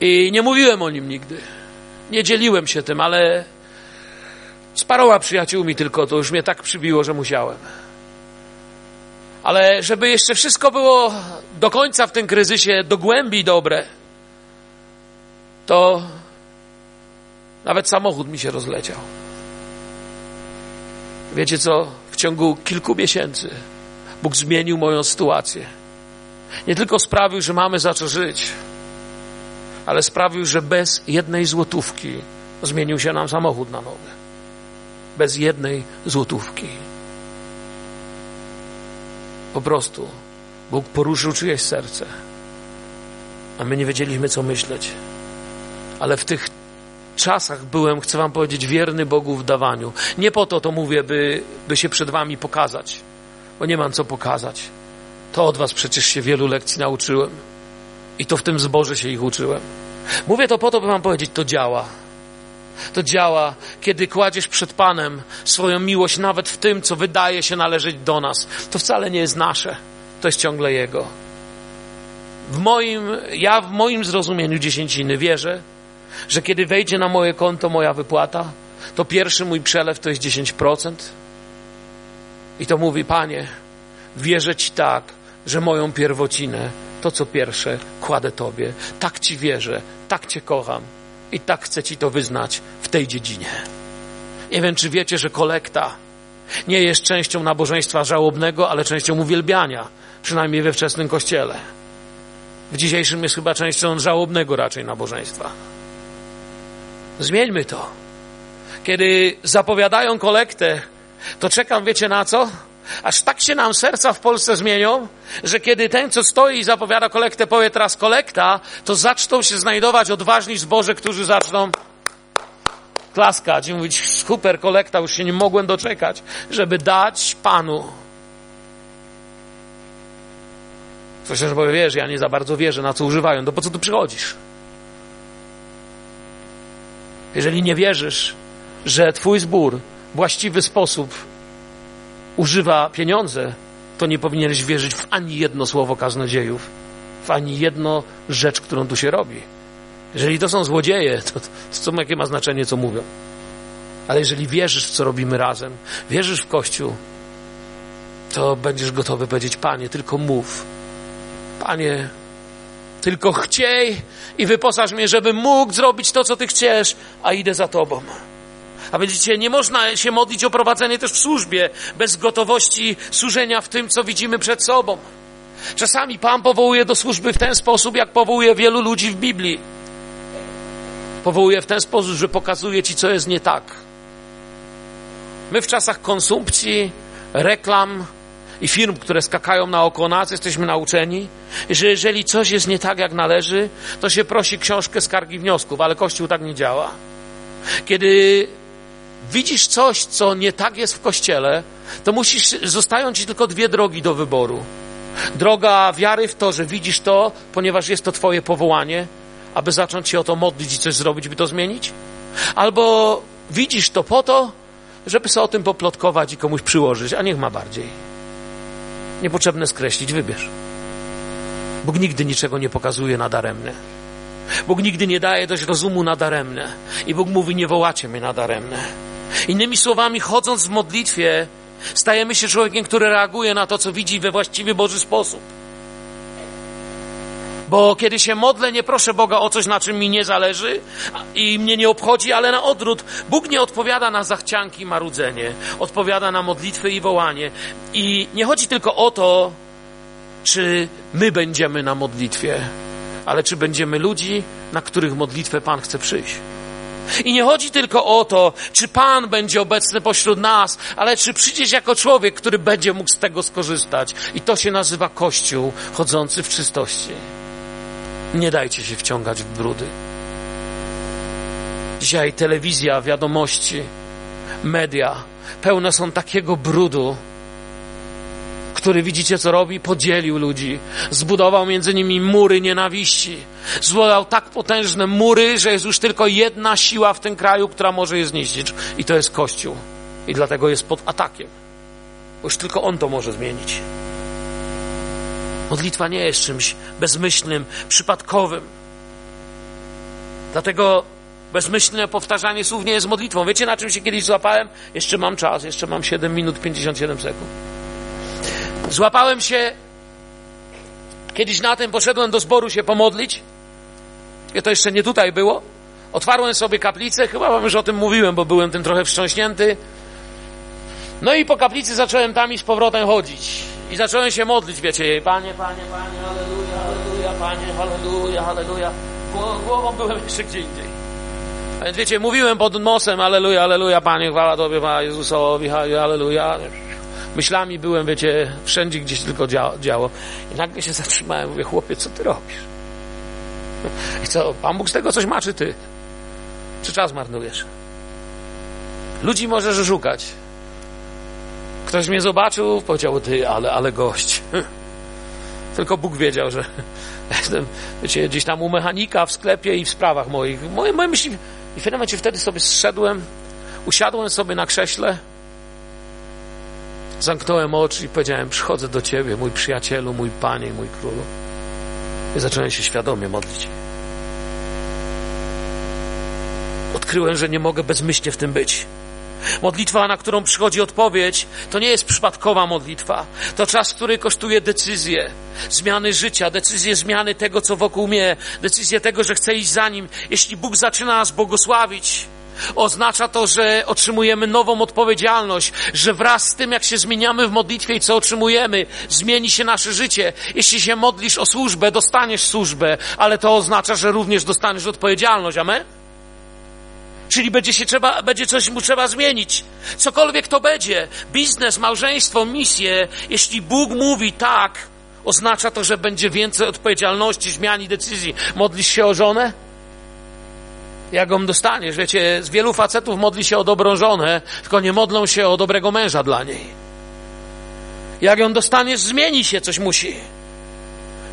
A: i nie mówiłem o nim nigdy. Nie dzieliłem się tym, ale z paroma przyjaciółmi tylko to już mnie tak przybiło, że musiałem. Ale żeby jeszcze wszystko było do końca w tym kryzysie, do głębi dobre, to nawet samochód mi się rozleciał. Wiecie co? W ciągu kilku miesięcy Bóg zmienił moją sytuację. Nie tylko sprawił, że mamy za co żyć, ale sprawił, że bez jednej złotówki zmienił się nam samochód na nowy. Bez jednej złotówki. Po prostu Bóg poruszył czyjeś serce, a my nie wiedzieliśmy, co myśleć. Ale w tych czasach byłem, chcę Wam powiedzieć, wierny Bogu w dawaniu. Nie po to to mówię, by, by się przed Wami pokazać, bo nie mam co pokazać. To od Was przecież się wielu lekcji nauczyłem. I to w tym zborze się ich uczyłem. Mówię to po to, by wam powiedzieć, to działa. To działa, kiedy kładziesz przed Panem swoją miłość, nawet w tym, co wydaje się należeć do nas. To wcale nie jest nasze, to jest ciągle Jego. W moim, ja w moim zrozumieniu dziesięciny wierzę, że kiedy wejdzie na moje konto moja wypłata, to pierwszy mój przelew to jest 10%. I to mówi, Panie, wierzę Ci tak, że moją pierwocinę to, co pierwsze, kładę Tobie. Tak Ci wierzę, tak Cię kocham i tak chcę Ci to wyznać w tej dziedzinie. Nie wiem, czy wiecie, że kolekta nie jest częścią nabożeństwa żałobnego, ale częścią uwielbiania, przynajmniej we wczesnym kościele. W dzisiejszym jest chyba częścią żałobnego raczej nabożeństwa. Zmieńmy to. Kiedy zapowiadają kolektę, to czekam, wiecie na co? Aż tak się nam serca w Polsce zmienią, że kiedy ten, co stoi i zapowiada kolektę, powie teraz kolekta, to zaczną się znajdować odważni zboże, którzy zaczną klaskać i mówić, super kolekta, już się nie mogłem doczekać, żeby dać Panu. Ktoś też powie, wiesz, ja nie za bardzo wierzę, na co używają, to po co tu przychodzisz? Jeżeli nie wierzysz, że Twój zbór właściwy sposób używa pieniądze, to nie powinieneś wierzyć w ani jedno słowo kaznodziejów, w ani jedno rzecz, którą tu się robi. Jeżeli to są złodzieje, to, co jakie ma znaczenie, co mówią. Ale jeżeli wierzysz w co robimy razem, wierzysz w Kościół, to będziesz gotowy powiedzieć, Panie, tylko mów. Panie, tylko chciej i wyposaż mnie, żebym mógł zrobić to, co Ty chcesz, a idę za Tobą. A widzicie, nie można się modlić o prowadzenie też w służbie bez gotowości służenia w tym, co widzimy przed sobą. Czasami Pan powołuje do służby w ten sposób, jak powołuje wielu ludzi w Biblii. Powołuje w ten sposób, że pokazuje Ci, co jest nie tak. My w czasach konsumpcji, reklam i firm, które skakają naokoło nas, jesteśmy nauczeni, że jeżeli coś jest nie tak, jak należy, to się prosi książkę skargi wniosków, ale Kościół tak nie działa. Kiedy widzisz coś, co nie tak jest w kościele, to musisz, zostają ci tylko dwie drogi do wyboru. Droga wiary w to, że widzisz to, ponieważ jest to Twoje powołanie, aby zacząć się o to modlić i coś zrobić, by to zmienić. Albo widzisz to po to, żeby sobie o tym poplotkować i komuś przyłożyć, a niech ma bardziej. Niepotrzebne skreślić, wybierz. Bóg nigdy niczego nie pokazuje nadaremne. Bóg nigdy nie daje dość rozumu nadaremne. I Bóg mówi, nie wołacie mnie nadaremne. Innymi słowami, chodząc w modlitwie, stajemy się człowiekiem, który reaguje na to, co widzi we właściwy Boży sposób. Bo kiedy się modlę, nie proszę Boga o coś, na czym mi nie zależy i mnie nie obchodzi, ale na odwrót. Bóg nie odpowiada na zachcianki i marudzenie. Odpowiada na modlitwy i wołanie. I nie chodzi tylko o to, czy my będziemy na modlitwie, ale czy będziemy ludzi, na których modlitwę Pan chce przyjść. I nie chodzi tylko o to, czy Pan będzie obecny pośród nas, ale czy przyjdziesz jako człowiek, który będzie mógł z tego skorzystać. I to się nazywa Kościół chodzący w czystości. Nie dajcie się wciągać w brudy. Dzisiaj telewizja, wiadomości, media pełne są takiego brudu, który widzicie co robi? Podzielił ludzi. Zbudował między nimi mury nienawiści. Zbudował tak potężne mury, że jest już tylko jedna siła w tym kraju, która może je zniszczyć. I to jest Kościół. I dlatego jest pod atakiem. Bo już tylko on to może zmienić. Modlitwa nie jest czymś bezmyślnym, przypadkowym. Dlatego bezmyślne powtarzanie słów nie jest modlitwą. Wiecie, na czym się kiedyś złapałem? Jeszcze mam czas, jeszcze mam 7 minut 57 sekund. Złapałem się kiedyś na tym, poszedłem do zboru się pomodlić. I to jeszcze nie tutaj było. Otwarłem sobie kaplicę, chyba wam już o tym mówiłem, bo byłem tym trochę wstrząśnięty. No i po kaplicy zacząłem tam i z powrotem chodzić. I zacząłem się modlić, wiecie, jej, Panie, Panie, Panie, Halleluja, Halleluja, Panie, Halleluja, Halleluja. Głową byłem jeszcze gdzie indziej. A więc wiecie, mówiłem pod nosem, Halleluja, Halleluja, Panie, chwała Tobie, Panie Jezusowi, Halleluja. Myślami byłem, wiecie, wszędzie gdzieś tylko działo. I nagle się zatrzymałem, mówię, chłopie, co Ty robisz? I co, Pan Bóg z tego coś ma, czy Ty? Czy czas marnujesz? Ludzi możesz szukać. Ktoś mnie zobaczył, powiedział, ty, ale, ale gość. Tylko Bóg wiedział, że jestem, wiecie, gdzieś tam u mechanika w sklepie i w sprawach moich. Moje, moje myśli... I w pewnym momencie wtedy sobie zszedłem, usiadłem sobie na krześle, zamknąłem oczy i powiedziałem, przychodzę do Ciebie, mój przyjacielu, mój Panie, mój Królu. I zacząłem się świadomie modlić. Odkryłem, że nie mogę bezmyślnie w tym być. Modlitwa, na którą przychodzi odpowiedź, to nie jest przypadkowa modlitwa. To czas, który kosztuje decyzję, zmiany życia, decyzję zmiany tego, co wokół mnie, decyzję tego, że chcę iść za nim. Jeśli Bóg zaczyna nas błogosławić, Oznacza to, że otrzymujemy nową odpowiedzialność, że wraz z tym, jak się zmieniamy w modlitwie i co otrzymujemy, zmieni się nasze życie. Jeśli się modlisz o służbę, dostaniesz służbę, ale to oznacza, że również dostaniesz odpowiedzialność. Amen? Czyli będzie się trzeba, będzie coś mu trzeba zmienić. Cokolwiek to będzie, biznes, małżeństwo, misję, jeśli Bóg mówi tak, oznacza to, że będzie więcej odpowiedzialności, zmian i decyzji. Modlisz się o żonę? Jak ją dostaniesz? Wiecie, z wielu facetów modli się o dobrą żonę, tylko nie modlą się o dobrego męża dla niej. Jak ją dostaniesz, zmieni się, coś musi.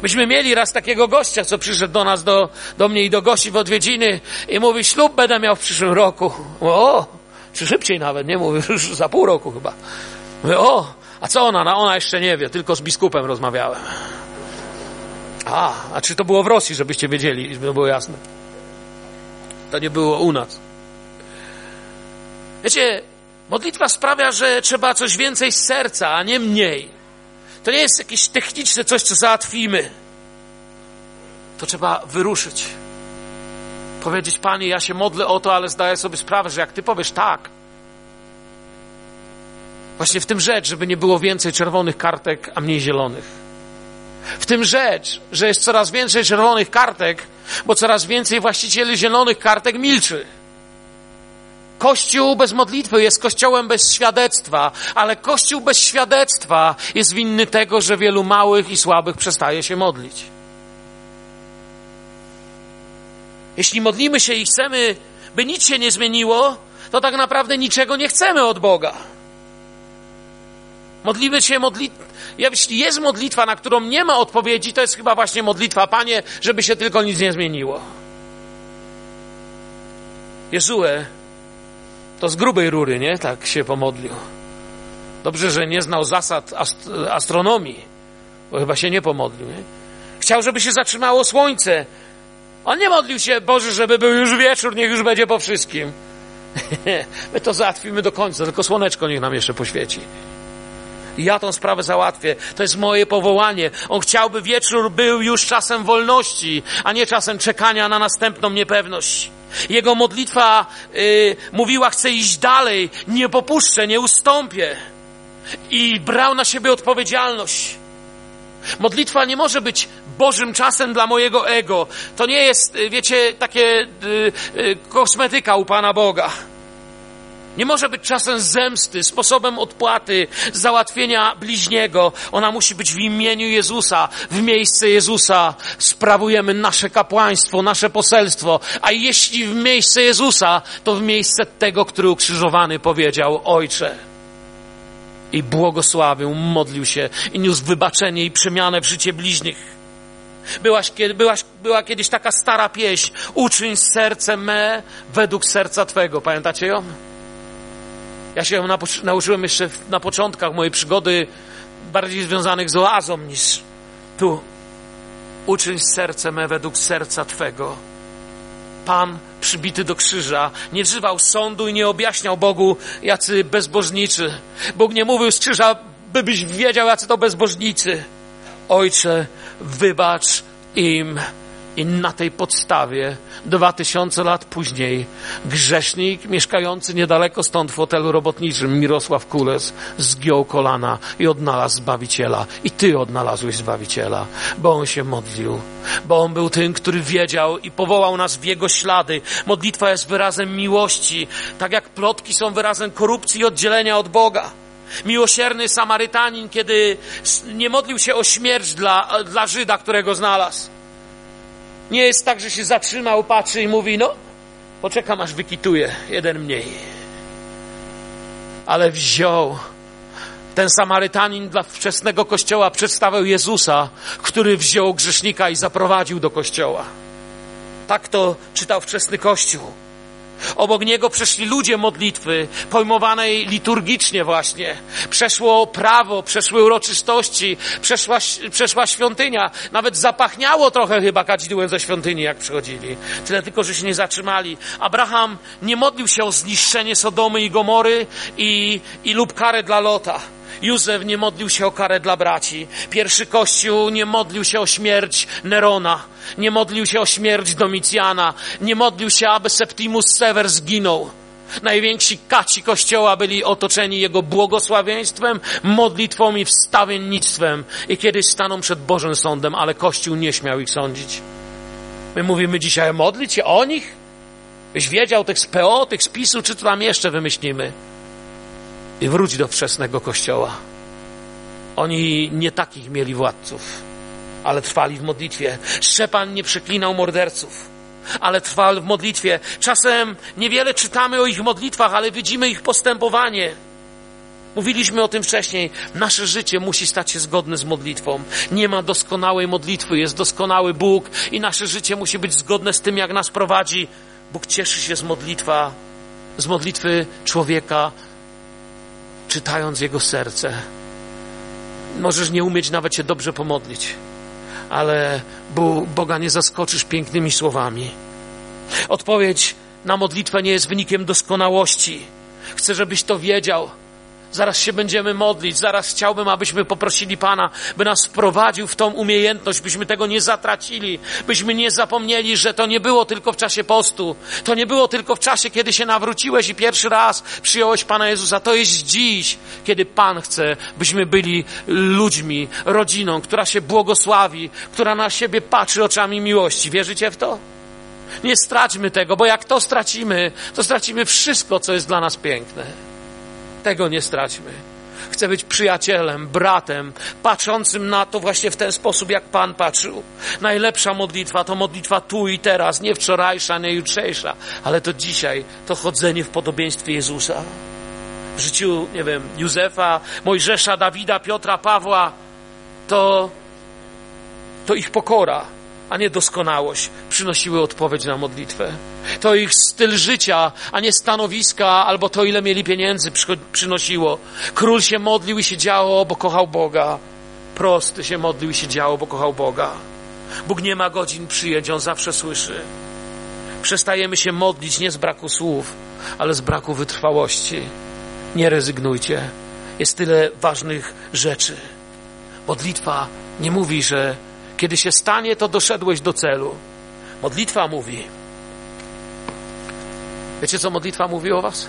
A: Myśmy mieli raz takiego gościa, co przyszedł do nas, do, do mnie i do gości w odwiedziny i mówi, ślub będę miał w przyszłym roku. O, czy szybciej nawet, nie mówię, już za pół roku chyba. Mówię, o, a co ona? No, ona jeszcze nie wie, tylko z biskupem rozmawiałem. A, a czy to było w Rosji, żebyście wiedzieli, żeby było jasne? To nie było u nas. Wiecie, modlitwa sprawia, że trzeba coś więcej z serca, a nie mniej. To nie jest jakieś techniczne coś, co załatwimy. To trzeba wyruszyć. Powiedzieć, Panie, ja się modlę o to, ale zdaję sobie sprawę, że jak Ty powiesz tak, właśnie w tym rzecz, żeby nie było więcej czerwonych kartek, a mniej zielonych. W tym rzecz, że jest coraz więcej czerwonych kartek, bo coraz więcej właścicieli zielonych kartek milczy. Kościół bez modlitwy jest kościołem bez świadectwa, ale kościół bez świadectwa jest winny tego, że wielu małych i słabych przestaje się modlić. Jeśli modlimy się i chcemy, by nic się nie zmieniło, to tak naprawdę niczego nie chcemy od Boga. Modlimy się, modli... jeśli jest modlitwa, na którą nie ma odpowiedzi, to jest chyba właśnie modlitwa, Panie, żeby się tylko nic nie zmieniło. Jezue to z grubej rury, nie? Tak się pomodlił. Dobrze, że nie znał zasad ast astronomii, bo chyba się nie pomodlił, nie? Chciał, żeby się zatrzymało słońce. On nie modlił się, Boże, żeby był już wieczór, niech już będzie po wszystkim. My to załatwimy do końca, tylko słoneczko niech nam jeszcze poświeci. Ja tą sprawę załatwię. To jest moje powołanie. On chciałby wieczór był już czasem wolności, a nie czasem czekania na następną niepewność. Jego modlitwa yy, mówiła: Chcę iść dalej, nie popuszczę, nie ustąpię. I brał na siebie odpowiedzialność. Modlitwa nie może być Bożym czasem dla mojego ego. To nie jest, wiecie, takie yy, yy, kosmetyka u Pana Boga. Nie może być czasem zemsty, sposobem odpłaty, załatwienia bliźniego. Ona musi być w imieniu Jezusa, w miejsce Jezusa. Sprawujemy nasze kapłaństwo, nasze poselstwo. A jeśli w miejsce Jezusa, to w miejsce tego, który ukrzyżowany powiedział: Ojcze. I błogosławił, modlił się i niósł wybaczenie i przemianę w życie bliźnich. Byłaś, byłaś, była kiedyś taka stara pieśń. Uczyń serce me według serca Twego. Pamiętacie ją? Ja się nauczyłem jeszcze na początkach mojej przygody, bardziej związanych z oazą niż tu. Uczyń serce me według serca Twego. Pan przybity do krzyża nie wzywał sądu i nie objaśniał Bogu, jacy bezbożniczy. Bóg nie mówił z krzyża, byś wiedział, jacy to bezbożnicy. Ojcze, wybacz im i na tej podstawie, dwa tysiące lat później, grzesznik mieszkający niedaleko stąd w hotelu robotniczym Mirosław Kules zgiął kolana i odnalazł Zbawiciela. I Ty odnalazłeś Zbawiciela, bo On się modlił, bo On był tym, który wiedział i powołał nas w Jego ślady. Modlitwa jest wyrazem miłości, tak jak plotki są wyrazem korupcji i oddzielenia od Boga. Miłosierny Samarytanin, kiedy nie modlił się o śmierć dla, dla Żyda, którego znalazł nie jest tak, że się zatrzymał, patrzy i mówi, no, poczekam aż wykituje, jeden mniej. Ale wziął ten Samarytanin dla wczesnego kościoła przedstawiał Jezusa, który wziął grzesznika i zaprowadził do kościoła. Tak to czytał wczesny kościół. Obok niego przeszli ludzie modlitwy, pojmowanej liturgicznie właśnie. Przeszło prawo, przeszły uroczystości, przeszła, przeszła świątynia. Nawet zapachniało trochę chyba kadzidłem ze świątyni, jak przychodzili. Tyle tylko, że się nie zatrzymali. Abraham nie modlił się o zniszczenie Sodomy i Gomory i, i lub karę dla Lota. Józef nie modlił się o karę dla braci. Pierwszy Kościół nie modlił się o śmierć Nerona. Nie modlił się o śmierć Domicjana. Nie modlił się, aby Septimus Sever zginął. Najwięksi kaci Kościoła byli otoczeni Jego błogosławieństwem, modlitwą i wstawiennictwem. I kiedyś staną przed Bożym Sądem, ale Kościół nie śmiał ich sądzić. My mówimy dzisiaj, modlić się o nich? Byś wiedział tych z PO, tych z PiSu, czy to tam jeszcze wymyślimy? I wróć do wczesnego Kościoła. Oni nie takich mieli władców, ale trwali w modlitwie. Szczepan nie przeklinał morderców ale trwał w modlitwie. Czasem niewiele czytamy o ich modlitwach, ale widzimy ich postępowanie. Mówiliśmy o tym wcześniej. Nasze życie musi stać się zgodne z modlitwą. Nie ma doskonałej modlitwy, jest doskonały Bóg i nasze życie musi być zgodne z tym, jak nas prowadzi. Bóg cieszy się z modlitwa, z modlitwy człowieka, czytając jego serce. Możesz nie umieć nawet się dobrze pomodlić ale Boga nie zaskoczysz pięknymi słowami. Odpowiedź na modlitwę nie jest wynikiem doskonałości. Chcę, żebyś to wiedział. Zaraz się będziemy modlić, zaraz chciałbym, abyśmy poprosili Pana, by nas wprowadził w tą umiejętność, byśmy tego nie zatracili, byśmy nie zapomnieli, że to nie było tylko w czasie postu, to nie było tylko w czasie, kiedy się nawróciłeś i pierwszy raz przyjąłeś Pana Jezusa, to jest dziś, kiedy Pan chce, byśmy byli ludźmi, rodziną, która się błogosławi, która na siebie patrzy oczami miłości. Wierzycie w to? Nie straćmy tego, bo jak to stracimy, to stracimy wszystko, co jest dla nas piękne. Tego nie straćmy. Chcę być przyjacielem, bratem, patrzącym na to właśnie w ten sposób, jak Pan patrzył. Najlepsza modlitwa to modlitwa tu i teraz, nie wczorajsza, nie jutrzejsza, ale to dzisiaj, to chodzenie w podobieństwie Jezusa. W życiu, nie wiem, Józefa, Mojżesza, Dawida, Piotra, Pawła, to, to ich pokora a nie doskonałość, przynosiły odpowiedź na modlitwę. To ich styl życia, a nie stanowiska, albo to, ile mieli pieniędzy, przynosiło. Król się modlił i się działo, bo kochał Boga. Prosty się modlił i się działo, bo kochał Boga. Bóg nie ma godzin przyjęć, On zawsze słyszy. Przestajemy się modlić nie z braku słów, ale z braku wytrwałości. Nie rezygnujcie. Jest tyle ważnych rzeczy. Modlitwa nie mówi, że kiedy się stanie, to doszedłeś do celu. Modlitwa mówi. Wiecie, co modlitwa mówi o Was?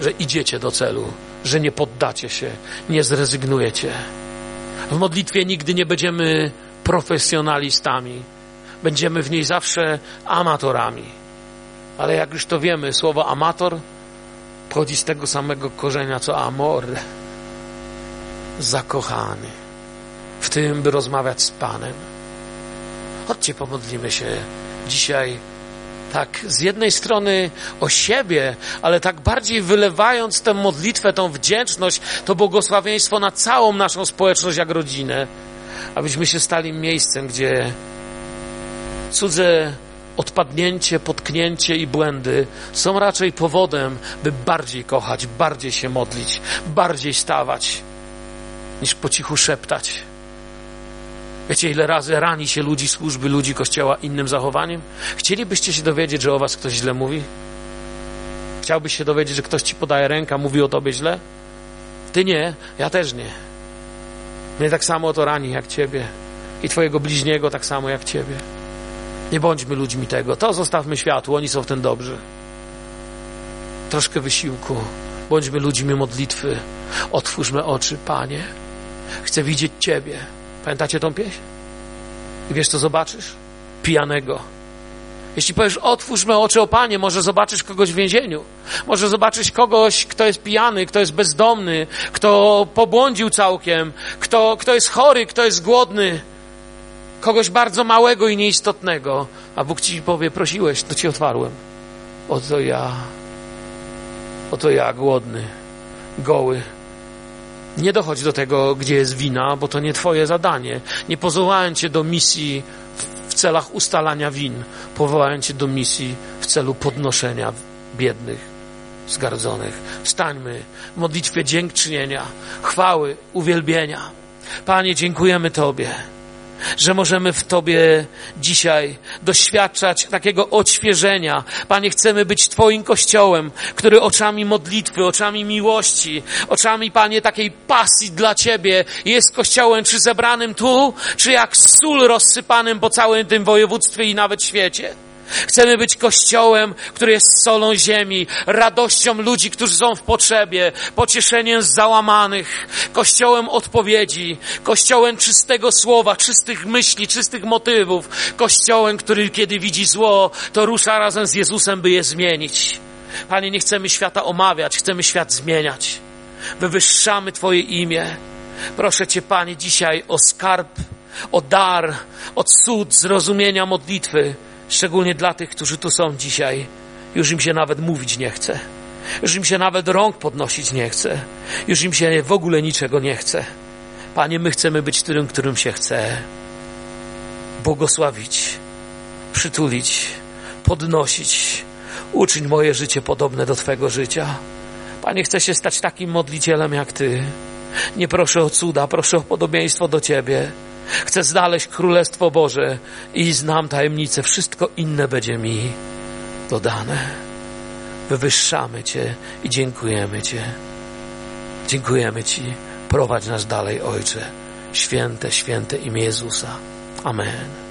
A: Że idziecie do celu, że nie poddacie się, nie zrezygnujecie. W modlitwie nigdy nie będziemy profesjonalistami. Będziemy w niej zawsze amatorami. Ale jak już to wiemy, słowo amator pochodzi z tego samego korzenia co amor. Zakochany w tym, by rozmawiać z Panem. Chodźcie, pomodlimy się dzisiaj tak z jednej strony o siebie, ale tak bardziej wylewając tę modlitwę, tą wdzięczność, to błogosławieństwo na całą naszą społeczność jak rodzinę, abyśmy się stali miejscem, gdzie cudze odpadnięcie, potknięcie i błędy są raczej powodem, by bardziej kochać, bardziej się modlić, bardziej stawać, niż po cichu szeptać. Wiecie, ile razy rani się ludzi służby, ludzi kościoła innym zachowaniem? Chcielibyście się dowiedzieć, że o was ktoś źle mówi? Chciałbyś się dowiedzieć, że ktoś ci podaje rękę, mówi o tobie źle? Ty nie, ja też nie. Mnie tak samo to rani jak ciebie. I twojego bliźniego tak samo jak ciebie. Nie bądźmy ludźmi tego. To zostawmy światu, oni są w tym dobrzy. Troszkę wysiłku. Bądźmy ludźmi modlitwy. Otwórzmy oczy, Panie. Chcę widzieć Ciebie. Pamiętacie tą pieśń? I wiesz, co zobaczysz? Pijanego. Jeśli powiesz, otwórz me oczy, o Panie, może zobaczysz kogoś w więzieniu. Może zobaczysz kogoś, kto jest pijany, kto jest bezdomny, kto pobłądził całkiem, kto, kto jest chory, kto jest głodny. Kogoś bardzo małego i nieistotnego. A Bóg ci powie, prosiłeś, to ci otwarłem. Oto ja, oto ja, głodny, goły, nie dochodź do tego, gdzie jest wina, bo to nie Twoje zadanie. Nie powołałem Cię do misji w celach ustalania win. Powołałem Cię do misji w celu podnoszenia biednych, zgardzonych. Wstańmy w modlitwie dziękczynienia, chwały, uwielbienia. Panie, dziękujemy Tobie. Że możemy w Tobie dzisiaj doświadczać takiego odświeżenia. Panie, chcemy być Twoim kościołem, który oczami modlitwy, oczami miłości, oczami, Panie, takiej pasji dla Ciebie jest kościołem, czy zebranym tu, czy jak sól rozsypanym po całym tym województwie i nawet świecie. Chcemy być kościołem, który jest solą ziemi, radością ludzi, którzy są w potrzebie, pocieszeniem załamanych, kościołem odpowiedzi, kościołem czystego słowa, czystych myśli, czystych motywów, kościołem, który kiedy widzi zło, to rusza razem z Jezusem, by je zmienić. Panie, nie chcemy świata omawiać, chcemy świat zmieniać. Wywyższamy Twoje imię. Proszę Cię, Panie, dzisiaj o skarb, o dar, o cud zrozumienia modlitwy Szczególnie dla tych, którzy tu są dzisiaj. Już im się nawet mówić nie chce. Już im się nawet rąk podnosić nie chce. Już im się w ogóle niczego nie chce. Panie, my chcemy być tym, którym się chce. Błogosławić, przytulić, podnosić. Uczyń moje życie podobne do Twego życia. Panie, chcę się stać takim modlicielem jak Ty. Nie proszę o cuda, proszę o podobieństwo do Ciebie. Chcę znaleźć Królestwo Boże i znam tajemnicę. Wszystko inne będzie mi dodane. Wywyższamy Cię i dziękujemy Cię. Dziękujemy Ci. Prowadź nas dalej, Ojcze. Święte, święte imię Jezusa. Amen.